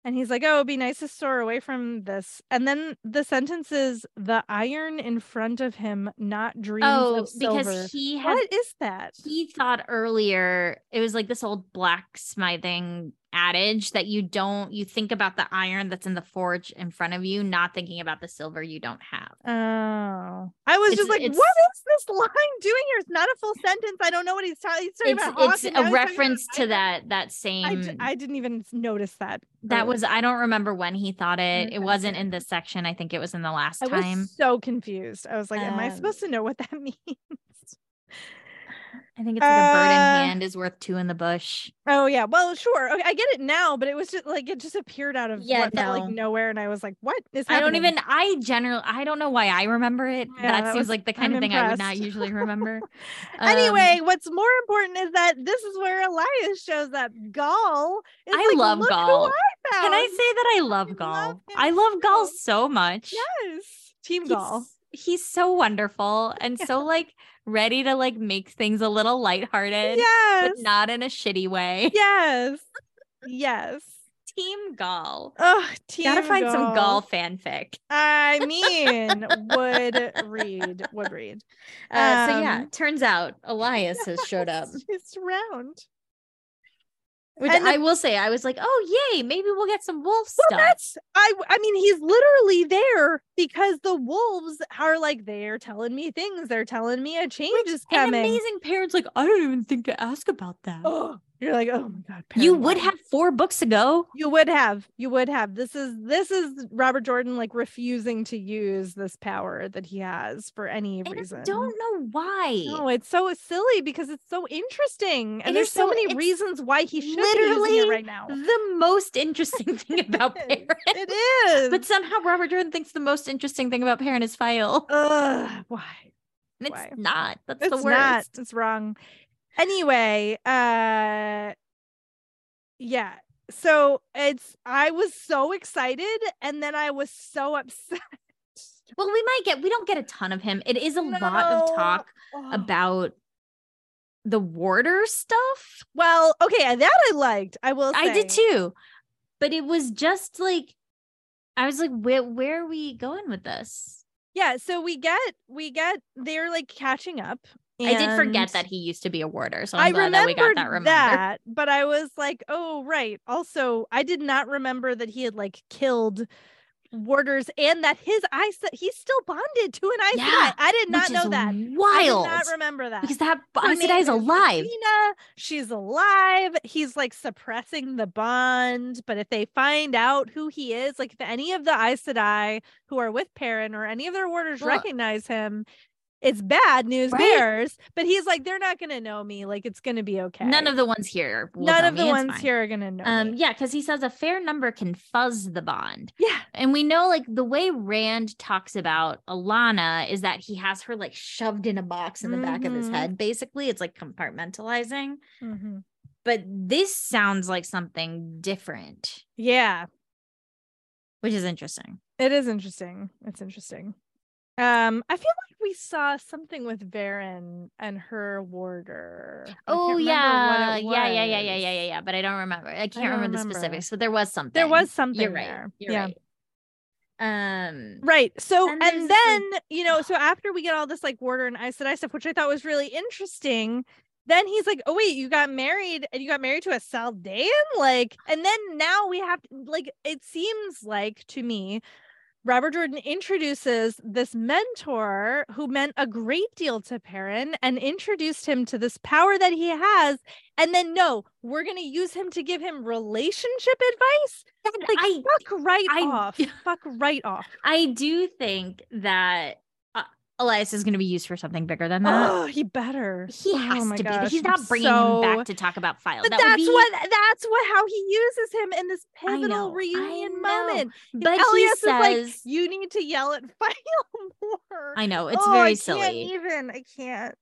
And he's like, oh, it'd be nice to store away from this. And then the sentence is the iron in front of him, not dreams oh, of silver. because he had what is that? he thought earlier it was like this old blacksmithing adage that you don't you think about the iron that's in the forge in front of you not thinking about the silver you don't have Oh, I was It's- just like, what is this [laughs] line doing here? It's not a full sentence. I don't know what he's, ta- he's talking it's about. it's a reference to that that same d- I didn't even notice that. that earlier. was i don't remember when he thought it it wasn't in this section i think it was in the last I time was so confused. I was like, am I Um, supposed to know what that [laughs] means? I think it's like a bird in Uh, hand is worth two in the bush Oh yeah, well sure. Okay, I get it now, but it was just like it just appeared out of Yeah, what felt like nowhere, and I was like, "What is i don't even i generally i don't know why i remember it Yeah, that that seems was- like the kind I'm of thing i would not usually remember [laughs] Um, Anyway, what's more important is that this is where Elyas shows up. Gaul. Is I like, love "Look who Gaul. I Can I say that I love I Gaul? love I love Gaul so. much. Yes, Team Gaul. He's, he's so wonderful and so like ready to like make things a little lighthearted, Yes, but not in a shitty way. yes, [laughs] yes. Team Gaul. Oh, Team Gotta find some Gaul Gaul. fanfic. I [laughs] mean, would read, would read. Uh, so yeah, Um, turns out Elyas has showed up. [laughs] It's round. Which And the- I will say, I was like, oh yay, maybe we'll get some wolf Well, stuff. that's I. I mean, he's literally there because the wolves are like they're telling me things. They're telling me a change is An coming. amazing Perrin's like, I don't even think to ask about that. Oh, [gasps] [laughs] you're like, oh my god. you would have four books ago. You would have. You would have. This is this is Robert Jordan like refusing to use this power that he has for any And reason. I don't know why. No, it's so silly because it's so interesting, and It there's so, so- many reasons why he should literally it right now. the most interesting [laughs] thing about. Perrin. It is. But somehow Robert Jordan thinks the most interesting thing about Perrin is Faile. Ugh, why? And it's why? not. That's it's the worst. not. It's wrong. Anyway, uh yeah. So it's I was so excited and then I was so [laughs] upset. Well, we might get we don't get a ton of him. It is a lot of talk Oh. about the warder stuff. well, okay, that I liked. I will say. I did too. But it was just like I was like, where where are we going with this? Yeah, so we get we get they're like catching up. I did forget that he used to be a warder, so I I'm glad that we got that reminder. that, but I was like, oh right. Also, I did not remember that he had like killed warders and that his eyes he's still bonded to an Aes Yeah, Sedai. I did not know that. Wild. I did not remember that. because that Aes Sedai is alive. She's alive. He's like suppressing the bond. But if they find out who he is, like if any of the Aes Sedai who are with Perrin or any of their warders Well- recognize him, it's bad news Right. bears, but he's like, they're not gonna know me. Like it's gonna be okay. None of the ones here. will none of the ones here are gonna know. Um, me. yeah, because he says a fair number can fuzz the bond. yeah, And we know like the way Rand talks about Alana is that he has her like shoved in a box in the back of his Mhm. head. Basically, it's like compartmentalizing. Mhm. But this sounds like something different, yeah. which is interesting. It is interesting. It's interesting. Um, I feel like we saw something with Verin and her warder. Oh yeah, yeah, yeah, yeah, yeah, yeah, yeah, yeah. But I don't remember. I can't don't remember, the specifics, but there was something. There was something You're right. there. You're yeah. right. Um. Right. So Then and then, like- you know, so after we get all this like warder and Aes Sedai stuff, which I thought was really interesting, then he's like, Oh wait, you got married and you got married to a Saldaean? Like, and then now we have to like it seems like to me, Robert Jordan introduces this mentor who meant a great deal to Perrin and introduced him to this power that he has. And then no, we're gonna use him to give him relationship advice. Like I fuck right I- off. [laughs] fuck right off. I do think that Elyas is going to be used for something bigger than that. Oh, he better. He Oh has my to be. gosh, He's I'm not bringing so- him back to talk about Faile's. But That that's be- what that's what how he uses him in this I know, pivotal reunion moment. But Elyas he is like, you need to yell at [laughs] Faile more. I know it's Oh, very I silly. Can't even. I can't.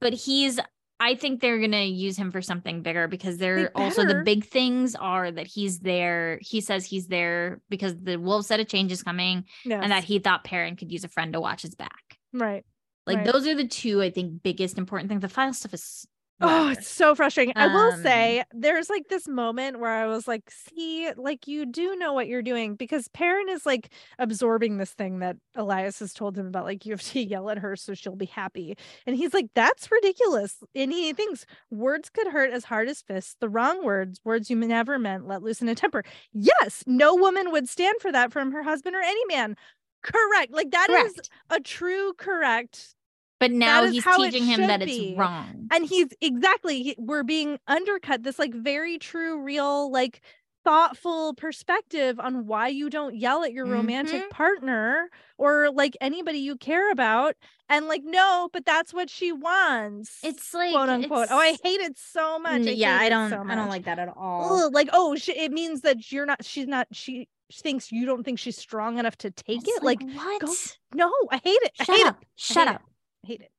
but he's I think they're gonna use him for something bigger because they're also the big things are that he's there. He says he's there because the wolf said a change is coming Yes. and that he thought Perrin could use a friend to watch his back. Right. Like Right. those are the two I think biggest important things. The final stuff is Oh, it's so frustrating. I will Um, say there's like this moment where I was like, see, like you do know what you're doing because Perrin is like absorbing this thing that Elyas has told him about, like you have to [laughs] yell at her so she'll be happy. And he's like, that's ridiculous. And he thinks words could hurt as hard as fists. The wrong words, words you never meant, let loose in a temper. Yes, no woman would stand for that from her husband or any man. Correct. Like that is correct. a true correct But now he's teaching him that be. it's wrong. and he's exactly he- we're being undercut this like very true real like thoughtful perspective on why you don't yell at your romantic Mhm. partner or like anybody you care about and like no but that's what she wants It's like quote unquote oh i hate it so much I yeah, I don't so I don't like that at all. Ugh, like oh sh- it means that you're not she's not she thinks you don't think she's strong enough to take It's it like what? go- no i hate it i Shut hate up. it Shut hate up. i hate it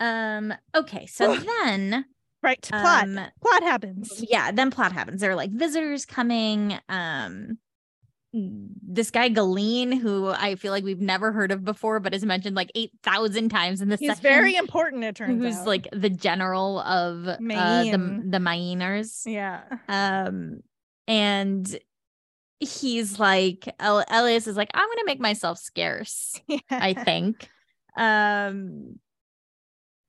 Um okay, so [sighs] then right plot um plot happens yeah, then plot happens. There are like visitors coming. Um this guy Gallenne, who I feel like we've never heard of before, but is mentioned like eight thousand times in this he's section. very important it turns who's out. like the general of uh, the the Mayeners. yeah Um, and he's like, El- Elyas is like, I'm gonna make myself scarce. [laughs] I think. Um,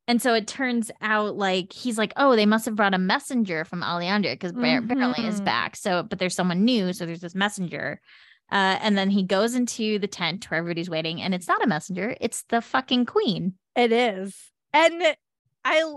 and so it turns out like he's like, oh, they must have brought a messenger from Alliandre because apparently is back. So, but there's someone new, so there's this messenger. Uh, and then he goes into the tent where everybody's waiting, and it's not a messenger; it's the fucking queen. It is. And I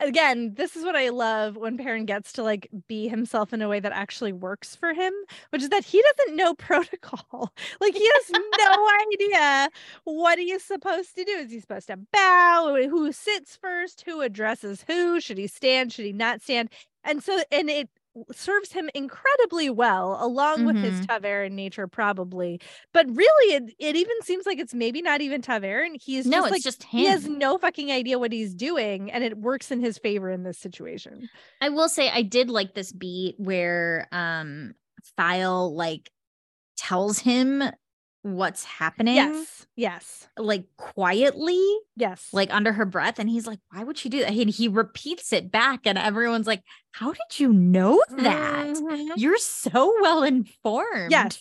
again, this is what I love when Perrin gets to like be himself in a way that actually works for him, which is that he doesn't know [laughs] protocol. Like he has no [laughs] idea what he is supposed to do. Is he supposed to bow? Who sits first? Who addresses who? Should he stand? Should he not stand? And so and it serves him incredibly well along with his Mhm. ta'veren nature probably but really it, it even seems like it's maybe not even ta'veren he's no, just it's like just him. he has no fucking idea what he's doing and it works in his favor in this situation I will say I did like this beat where um Faile like tells him what's happening yes yes. like quietly yes. like under her breath and he's like why would she do that? And he repeats it back and everyone's like how did you know that? Mhm. you're so well informed. Yes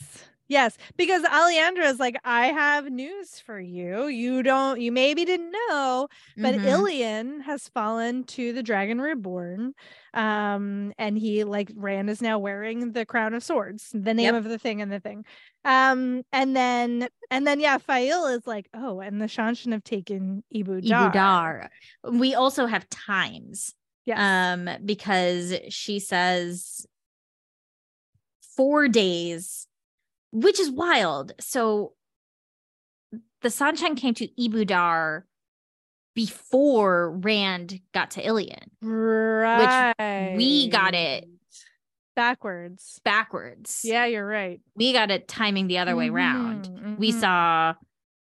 yes because Alliandre is like I have news for you you don't you maybe didn't know but Mhm. Illian has fallen to the dragon reborn um and he like Rand is now wearing the crown of swords the name Yep. of the thing and the thing um and then and then yeah Faile is like oh and the Seanchan have taken Ebou Dar Ebou Dar. we also have times yes um because she says four days which is wild so the Seanchan came to Ebou Dar before Rand got to Illian. Right. we got it backwards. backwards. Yeah, you're right. We got it timing the other way around. Mhm, We saw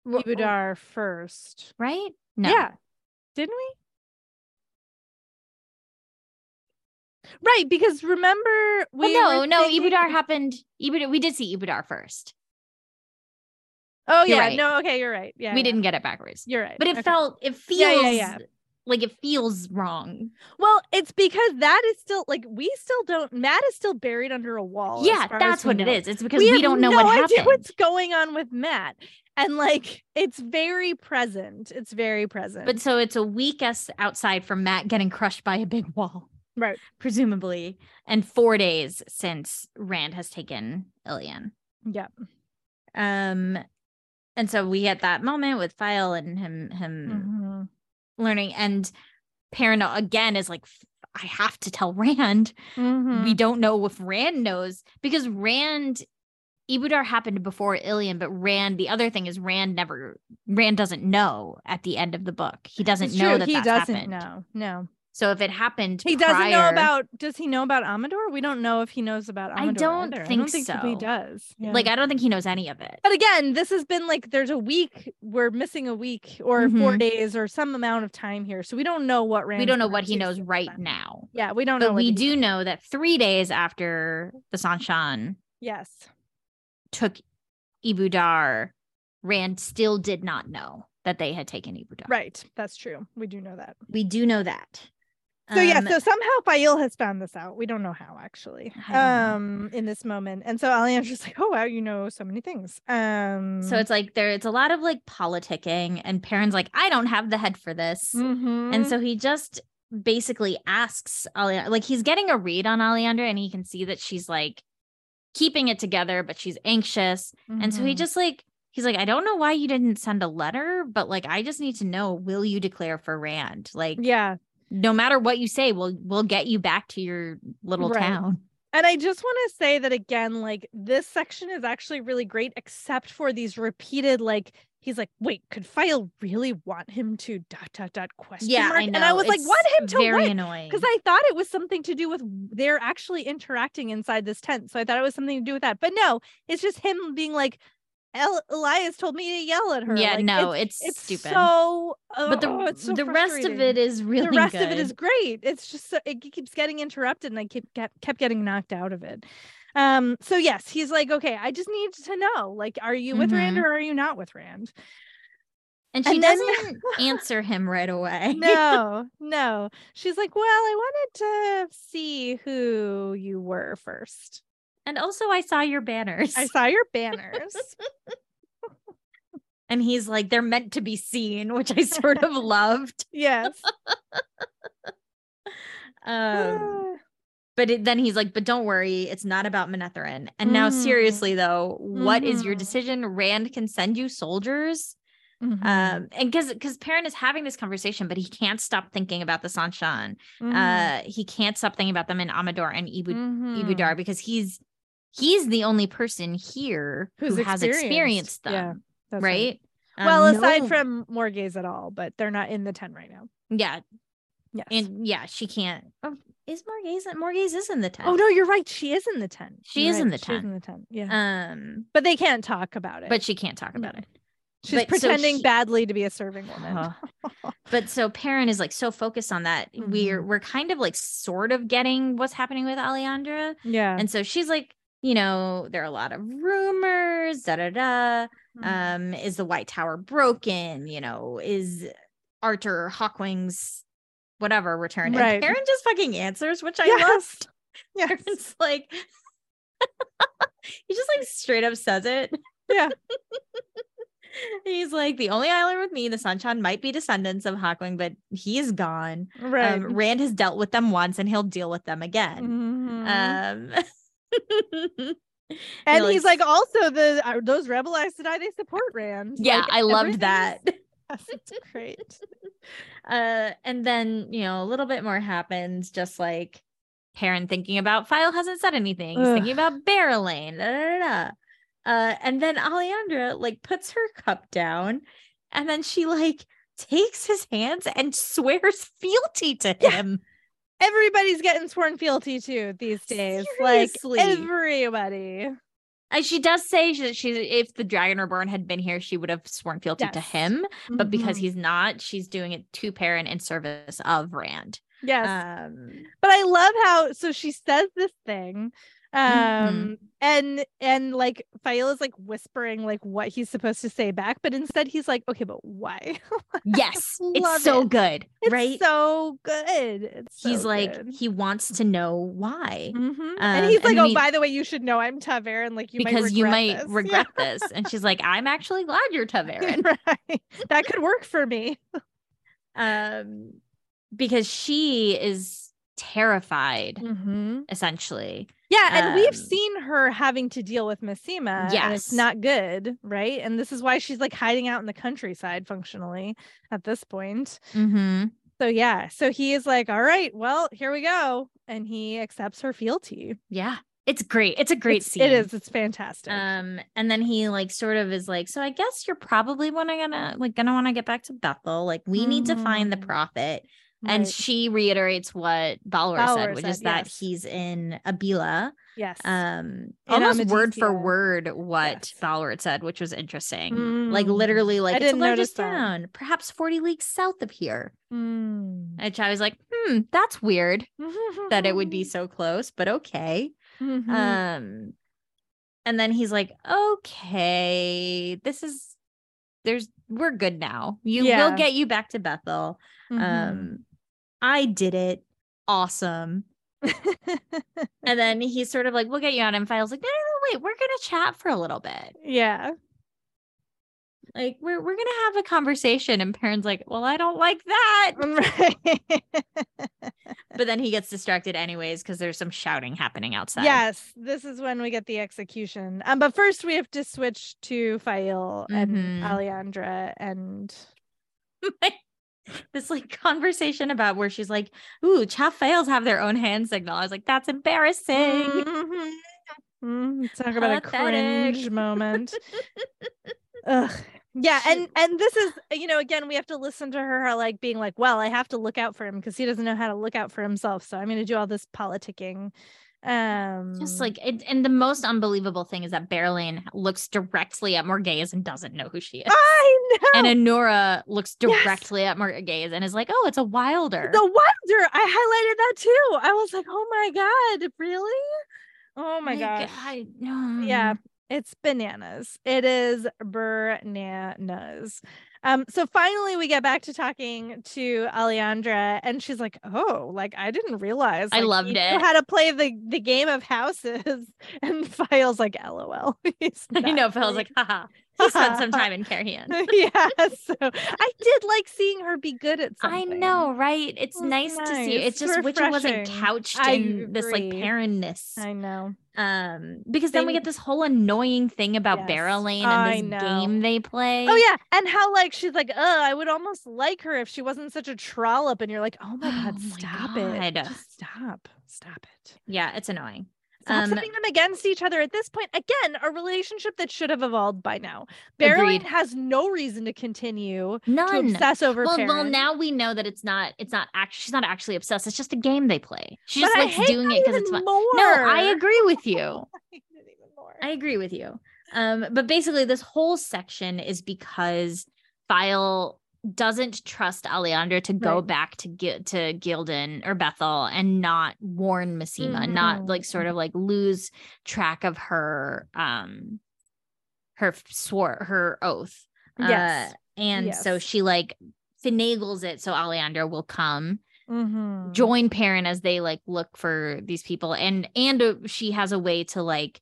Ebou Dar first. right? No. Yeah. Didn't we? Right, because remember we Well, no, no, thinking- Ebou Dar happened. Ebou Dar, we did see Ebou Dar first. Oh You're yeah, right. no, okay, you're right. Yeah, we yeah. didn't get it backwards. You're right. But it Okay. felt it feels Yeah, yeah, like it feels wrong. well. It's because that is still like we still don't. Mat is still buried under a wall. yeah, that's what it know. is. It's because we, have don't know no what happened. what's going on with Mat, and like it's very present. It's very present. But so it's a week us outside from Mat getting crushed by a big wall, right, presumably, and four days since Rand has taken Illian. yep Um, and so we get that moment with Faile and him him Mhm. learning, and Perrin again is like, I have to tell Rand. Mhm. We don't know if Rand knows because Rand. Ebou Dar happened before Illian, but Rand. The other thing is Rand never. Rand doesn't know at the end of the book. He doesn't It's know true, that he that's doesn't happened. know. No, So if it happened, he doesn't know about. Does he know about Amador? We don't know if he knows about I Amador. don't either. I think don't think so. he does. Yeah. Like I don't think he knows any of it. But again, this has been like there's a week. We're missing a week or four Mhm. days or some amount of time here, so we don't know what Rand. we don't know what he knows right now. Yeah, we don't know. But what we do knows. know that three days after the Seanchan Yes. took Ebou Dar, Rand still did not know that they had taken Ebou Dar. Right. That's true. We do know that. We do know that. So yeah, Um, so somehow Faile has found this out. We don't know how actually. Don't know. Um in this moment. And so Alliandre's [laughs] like, "Oh wow, you know so many things." Um so it's like there it's a lot of like politicking and Perrin's like, I don't have the head for this. mhm. And so he just basically asks Ali, like he's getting a read on Alliandre and he can see that she's like keeping it together, but she's anxious. And so he Mhm. just like, he's like, I don't know why you didn't send a letter, but like, I just need to know, will you declare for Rand? Like, Yeah. No matter what you say, we'll, we'll get you back to your little Right. town. And I just want to say that again, like this section is actually really great, except for these repeated, like, he's like, wait, could Faile really want him to dot dot dot question Yeah. mark? I know. And I was like, It's want him to very what? annoying. Because I thought it was something to do with they're actually interacting inside this tent. So I thought it was something to do with that. But no, it's just him being like, El- Elyas told me to yell at her. yeah, Like, no, it's, it's, it's stupid. so. but the, oh, so the rest of it is really the rest good. of it is great. It's just so, it keeps getting interrupted, and I keep kept, kept getting knocked out of it. Um. So yes, he's like, okay, I just need to know, like, are you with Rand Mhm. or are you not with Rand? and she and then- doesn't [laughs] answer him right away. No, no. She's like, well, I wanted to see who you were first. And also, I saw your banners. I saw your [laughs] banners. and he's like, they're meant to be seen, which I sort of [laughs] loved. yes. [laughs] Um, [sighs] but it, then he's like, but don't worry, it's not about Manetheren. And now, Mhm. seriously though, what is your Mhm. decision? Rand can send you soldiers. Mhm, Um, and because because Perrin is having this conversation, but he can't stop thinking about the Seanchan. mhm, Uh, he can't stop thinking about them in Amador and Ibu- mhm. Ebou Dar because he's he's the only person here Who's who has experienced them, Yeah, right? Um, Well, aside no- from Morgase at all, but they're not in the tent right now. yeah, Yes. and yeah, she can't. Oh, is Morgase? Morgase is in the tent. oh no, you're right. She is in the tent. She You're is in right, the She's tent. in the tent. Yeah, Um, but they can't talk about it. but she can't talk about No. it. she's but so pretending she- badly to be a serving woman. Uh, [laughs] but so Perrin is like so focused on that. We're Mm-hmm. we're kind of like sort of getting what's happening with Alliandre. yeah. And so she's like, you know, there are a lot of rumors, da da da. Mhm. Um, is the White Tower broken? You know, is Arthur Hawkwing's whatever return? Right. And Perrin just fucking answers, which I Yes. loved. [laughs] yes. Perrin's like, [laughs] he just like straight up says it. Yeah. [laughs] He's like, the only island with me, the Seanchan, might be descendants of Hawkwing, but he's gone. Right. Um, Rand has dealt with them once and he'll deal with them again. Mhm. Um, [laughs] and like, he's like, also the uh, those rebel Aes Sedai, they support Rand. yeah, Like, I loved that. [laughs] that. is- Yes, it's great. [laughs] Uh, and then you know a little bit more happens, just like Perrin thinking about Faile hasn't said anything. He's thinking about Berelain. Da, da, da, da. Uh, and then Alliandre like puts her cup down, and then she like takes his hands and swears fealty to Yeah. Everybody's getting sworn fealty to these days. Seriously. Like everybody. And she does say that she, if the Dragon Reborn had been here, she would have sworn fealty to him. But because Mhm. he's not, she's doing it to Perrin in service of Rand. yes. Um, but I love how so she says this thing. Mm-hmm. Um and and like Faile is like whispering like what he's supposed to say back, but instead he's like, okay, but why? yes, [laughs] it's so it. good, It's right? so good. It's he's so like, he wants to know why. Mhm. Um, and he's like, then oh, he- by the way, you should know I'm ta'veren. Like you because might you might this. Yeah. regret this. And she's like, I'm actually glad you're [laughs] ta'veren. right. That could work for me. [laughs] um, because she is terrified, Mm-hmm. essentially. Yeah, and we've Um, seen her having to deal with Masema. and it's not good, right? And this is why she's like hiding out in the countryside functionally at this point. Mm-hmm. So yeah, so he is like, all right, well, here we go. And he accepts her fealty. Yeah, it's great. It's a great It's- scene. It is, it's fantastic. Um, and then he like sort of is like, so I guess you're probably wanna gonna like gonna want to get back to Bethal. Like we need to find the Mhm. And she reiterates what Balwer, Balwer said, which is that yes. he's in Abila. yes. Um, almost word for word what Yes. Balwer said, which was interesting. Like Mm. literally, like I it's the largest town, perhaps 40 leagues south of here. Mm. Which I was like, hmm, that's weird that it would be [laughs] so close, but okay. Mhm. Um, and then he's like, okay, this is there's we're good now. You Yeah. will get you back to Bethal. Mhm. Um, I did it. Awesome. [laughs] And then he's sort of like, we'll get you on. And Faile's like, no, no, no, wait, we're gonna chat for a little bit. yeah. Like, we're we're gonna have a conversation. And Perrin's like, well, I don't like that. Right. But then he gets distracted anyways because there's some shouting happening outside. Yes, this is when we get the execution. Um, but first we have to switch to Faile Mhm. and Alliandre and [laughs] this like conversation about where she's like, ooh, chaff fails have their own hand signal. I was like, that's embarrassing. Mhm. Mhm. Talk about a cringe moment. [laughs] Ugh. Yeah, and and this is you know again we have to listen to her like being like, well, I have to look out for him because he doesn't know how to look out for himself, so I'm going to do all this politicking. Um, Just like it, and the most unbelievable thing is that Berelain looks directly at Morgase and doesn't know who she is. I know. And Annoura looks Yes. directly at Morgase and is like, "Oh, it's a wilder." The Wilder. I highlighted that too. I was like, oh my God, really? Oh my Like, gosh. I, no. Yeah, it's bananas. It is bananas. Um, so finally we get back to talking to Alliandre, and she's like, Oh, like I didn't realize I loved it. how to play the the game of houses. [laughs] And Faile's like, LOL. [laughs] He's I know. playing- like, haha. He spent some [laughs] time in Cairhien. [laughs] yeah, [laughs] so I did like seeing her be good at something. I know, right? It's was nice, to see. It's just it wasn't couched I in this like barrenness. I know. Um, because then we get this whole annoying thing about Yes, Berelain and this game they play. Oh yeah, and how like she's like, "Oh, I would almost like her if she wasn't such a trollop." And you're like, "Oh my [gasps] god, Oh my stop it! Just stop, stop it! yeah, it's annoying. Stop Um, setting them against each other at this point. Again, a relationship that should have evolved by now. Agreed. has no reason to continue to None. obsess over. Well, well, now we know that it's not. It's not actually. She's not actually obsessed. It's just a game they play. She But just I likes doing it because it's fun. More. No, I agree with you. [laughs] I hate it even more. I agree with you. Um, but basically, this whole section is because Faile doesn't trust Alliandre to go Right. back to get to Ghealdan or Bethal and not warn Masema, not Mhm. like sort of like lose track of her um her swore her oath. Yes. Uh, and so she like finagles it so Alliandre will come Mhm. join Perrin as they like look for these people and and uh, she has a way to like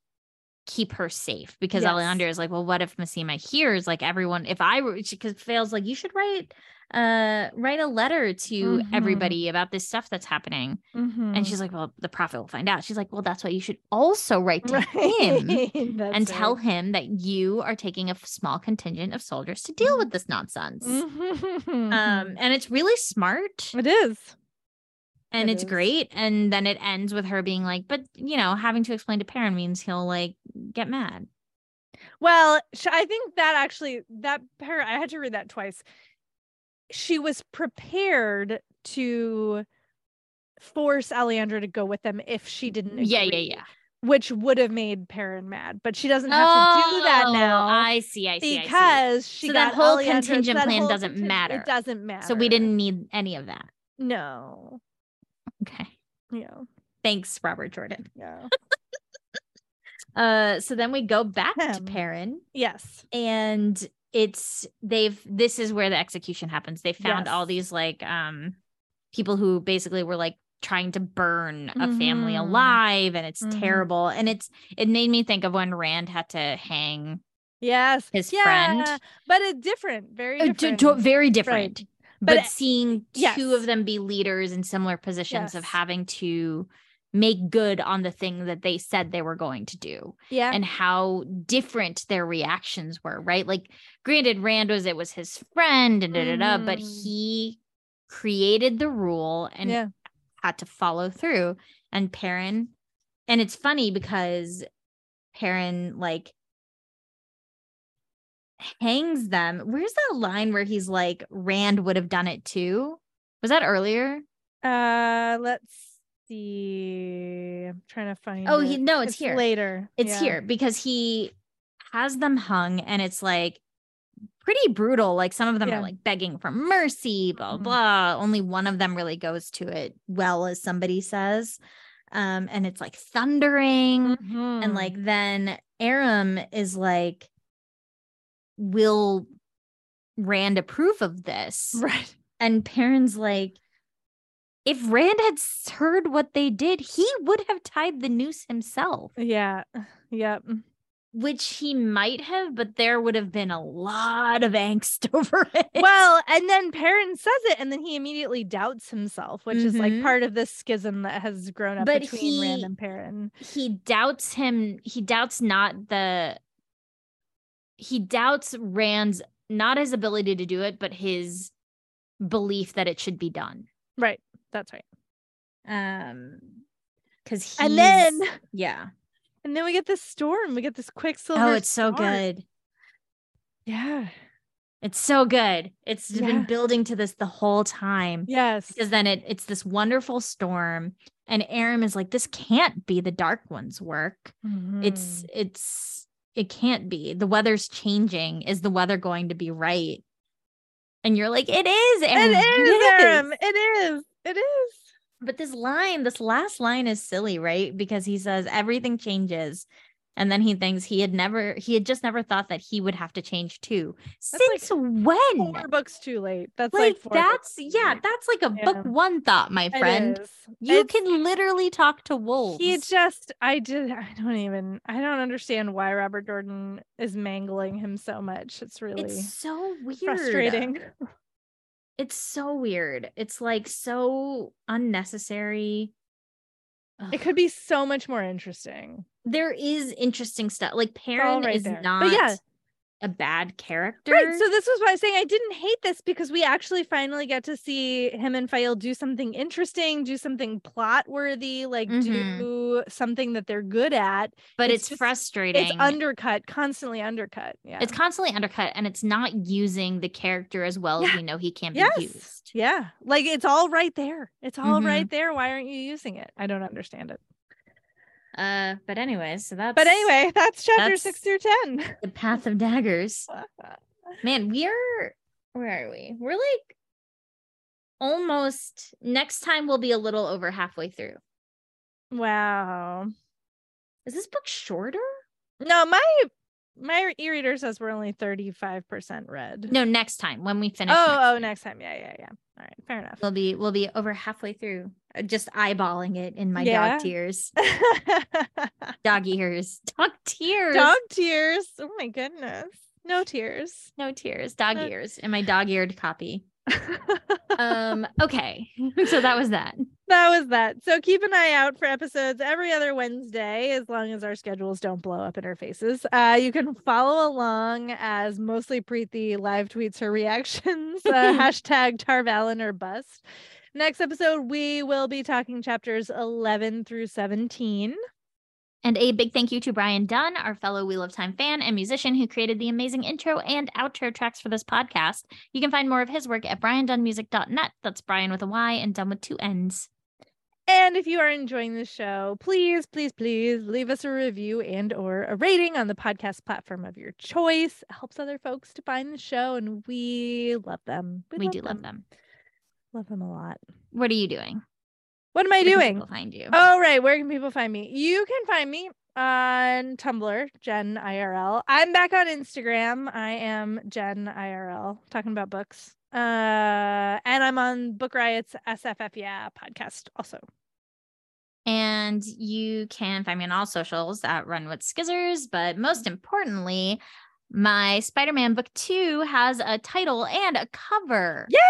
keep her safe because Yes. Alliandre is like well what if Masema hears like everyone if I were because Faile's like you should write uh write a letter to Mhm. everybody about this stuff that's happening Mhm. and she's like well the prophet will find out she's like well that's why you should also write to him Right. [laughs] That's and tell him that you are taking a small contingent of soldiers to deal with this nonsense Mhm. um and it's really smart it is. And It it's is. great and then it ends with her being like but you know having to explain to Perrin means he'll like get mad Well, I think that actually that par I had to read that twice. she was prepared to force Alliandre to go with them if she didn't agree, Yeah, yeah, yeah. which would have made Perrin mad but she doesn't have to do that Oh, now I see. I see. I see. because she So that whole Alliandre's- contingent that plan whole doesn't contingent- matter. it doesn't matter So we didn't need any of that. no Okay. yeah Thanks, Robert Jordan. yeah [laughs] Uh, so then we go back to Ahem. Perrin, yes and it's they've this is where the execution happens. They found all these like um people who basically were like trying to burn a family Mhm. alive, and it's Mhm. terrible. And it's it made me think of when Rand had to hang yes his yeah, friend. but a different very Uh, d- different very different. Right. But, But, seeing two of them be leaders in similar positions of having to make good on the thing that they said they were going to do yeah and how different their reactions were, right? Like, granted, Rand was it was his friend and da da da, but Mhm. he created the rule and yeah had to follow through. And Perrin, and it's funny because Perrin like hangs them. Where's that line where he's like, Rand would have done it too? Was that earlier? Uh, let's see. I'm trying to find. Oh, it. he no, it's, here. later. It's Yeah. here because he has them hung and it's like pretty brutal. Like some of them Yeah. are like begging for mercy, blah, Mhm. blah. Only one of them really goes to it well, as somebody says. Um, and it's like thundering. And Mhm. like then Aram is like, Will Rand approve of this? [laughs] right. And Perrin's like, if Rand had heard what they did, he would have tied the noose himself. Yeah. Yep. which he might have, but there would have been a lot of angst [laughs] over it. Well, and then Perrin says it, and then he immediately doubts himself, which is like Mhm. part of this schism that has grown up But between Rand and Perrin. he doubts him. He doubts not the. He doubts Rand's not his ability to do it, but his belief that it should be done. Right. That's right. Um, because he And then, yeah. and then we get this storm. We get this quicksilver. Oh, it's so good. Yeah. It's so good. It's just Yeah. been building to this the whole time. Yes. because then it it's this wonderful storm and Aram is like this can't be the dark one's work it's Mhm. it's it can't be the weather's changing is the weather going to be right and you're like it is Aram. It is, Aram. It is. It is. but this line this last line is silly right because he says everything changes and then he thinks he had never he had just never thought that he would have to change too That's like since when Four books too late. That's like, like, that's yeah that's like a Yeah. book one thought my friend. You It's- can literally talk to wolves. He just, I did, I don't even, I don't understand why Robert Jordan is mangling him so much. It's really it's so weird. frustrating. It's so weird. It's like so unnecessary. It could be so much more interesting. There is interesting stuff. Like Perrin right is there. But not yeah. A bad character. Right. So this was why I was saying I didn't hate this because we actually finally get to see him and Faile do something interesting, do something plot worthy, like Mhm. do something that they're good at. but it's it's, just- frustrating. It's undercut, constantly undercut. Yeah. It's constantly undercut and it's not using the character as well as we know he can Yes. be used. Yeah. Like it's all right there. It's all right Mhm. there. Why aren't you using it? I don't understand it. Uh but anyways, so that's But anyway, [laughs] that's chapter that's- six through 10. the path of daggers. [laughs] Man, we are where are we? We're like almost next time we'll be a little over halfway through. wow. Is this book shorter? No, my my e-reader says we're only 35% read. No, next time when we finish. oh, next oh, next time. Yeah, yeah, yeah. All right, fair enough. We'll be we'll be over halfway through. Uh, Just eyeballing it in my Yeah. dog tears. [laughs] Dog ears. [laughs] Dog tears. Dog tears. Oh my goodness. No tears. No tears. Dog Uh, ears in my dog eared copy. [laughs] Um, okay. so that was that. that was that. So keep an eye out for episodes every other Wednesday, as long as our schedules don't blow up in our faces. Uh, you can follow along as mostly Preeti live tweets her reactions. Uh, hashtag Tar Valon or bust. Next episode, we will be talking chapters 11 through 17. And a big thank you to Bryan Dunn, our fellow Wheel of Time fan and musician who created the amazing intro and outro tracks for this podcast. You can find more of his work at bryandunnmusic.net. That's Brian with a Y and Dunn with two N's. And if you are enjoying the show, please, please, please leave us a review and or a rating on the podcast platform of your choice. It helps other folks to find the show, and we love them. We, love do them. love them. Love them a lot. What are you doing? What am I Where doing? find you. Oh, right. Where can people find me? You can find me on Tumblr, Jen IRL. I'm back on Instagram. I am Jen IRL, talking about books. Uh, and I'm on Book Riot's SFF Yeah podcast also. And you can find me on all socials at Run with Skizzers. But most importantly, my Spider Man book two has a title and a cover. Yes.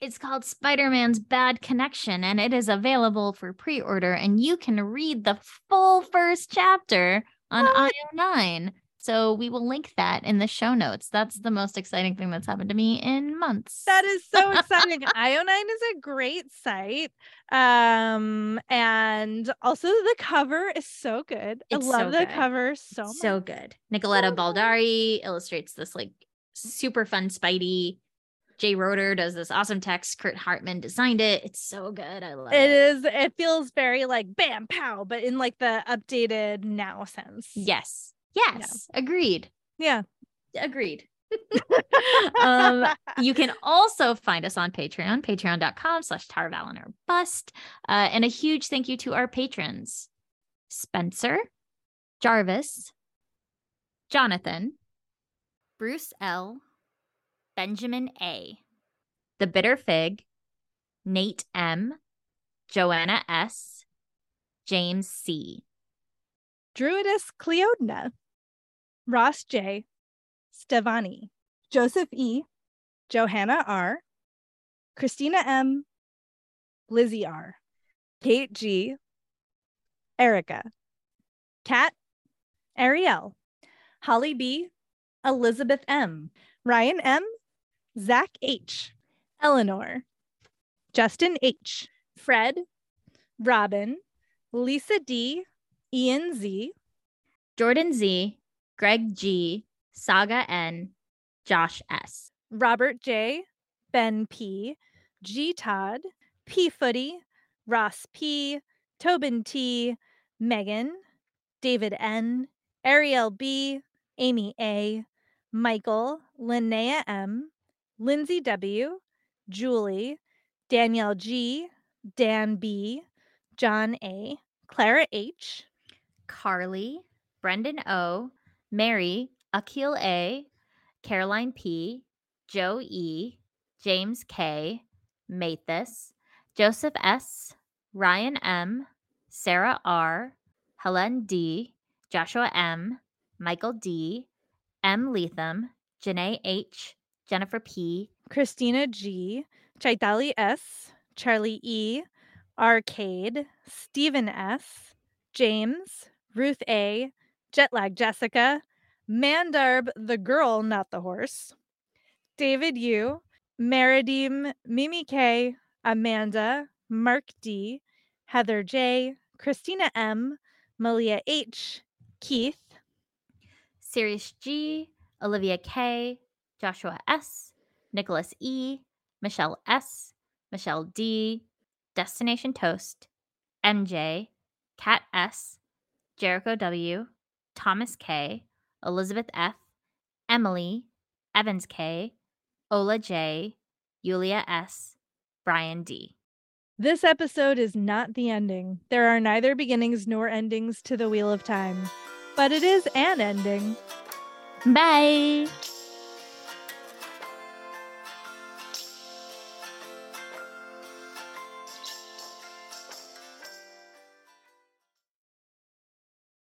It's called Spider Man's Bad Connection, and it is available for pre order. And you can read the full first chapter on IO9. So we will link that in the show notes. That's the most exciting thing that's happened to me in months. That is so exciting. [laughs] IO9 is a great site. Um, and also the cover is so good. It's I love so the good. cover so much. so good. Nicoletta So. Baldari illustrates this like super fun Spidey. Jay Roeder does this awesome text. Kurt Hartman designed it. It's so good. I love It it. is, it feels very like bam pow, but in like the updated now sense. Yes. Yes. Agreed. Yeah. Agreed. [laughs] um, [laughs] you can also find us on Patreon, patreon.com slash Tar Valon or bust. Uh, and a huge thank you to our patrons Spencer, Jarvis, Jonathan, Bruce L, Benjamin A, The Bitter Fig, Nate M, Joanna S, James C. Druidess Cleodna, Ross J, Stevani, Joseph E, Johanna R, Christina M, Lizzie R, Kate G, Erica, Kat, Ariel, Holly B, Elizabeth M, Ryan M, Zach H, Eleanor, Justin H, Fred, Robin, Lisa D, Ian Z, Jordan Z, Greg G, Saga N, Josh S. Robert J, Ben P, G Todd, P Footy, Ross P, Tobin T, Megan, David N, Ariel B, Amy A, Michael, Linnea M, Lindsay W, Julie, Danielle G, Dan B, John A, Clara H, Carly, Brendan O, Mary, Akil A, Caroline P, Joe E, James K, Mathis, Joseph S, Ryan M, Sarah R, Helen D, Joshua M, Michael D, M. Leatham, Janae H, Jennifer P, Christina G, Chaitali S, Charlie E, Arcade, Stephen S, James, Ruth A, Jetlag Jessica, Mandarb the girl, not the horse, David U, Meridim, Mimi K, Amanda, Mark D, Heather J, Christina M, Malia H, Keith, Sirius G, Olivia K, Joshua S, Nicholas E, Michelle S, Michelle D, Destination Toast, MJ, Kat S, Jericho W, Thomas K, Elizabeth F, Emily, Evans K, Ola J, Yulia S, Brian D. This episode is not the ending. There are neither beginnings nor endings to the Wheel of Time, but it is an ending. Bye.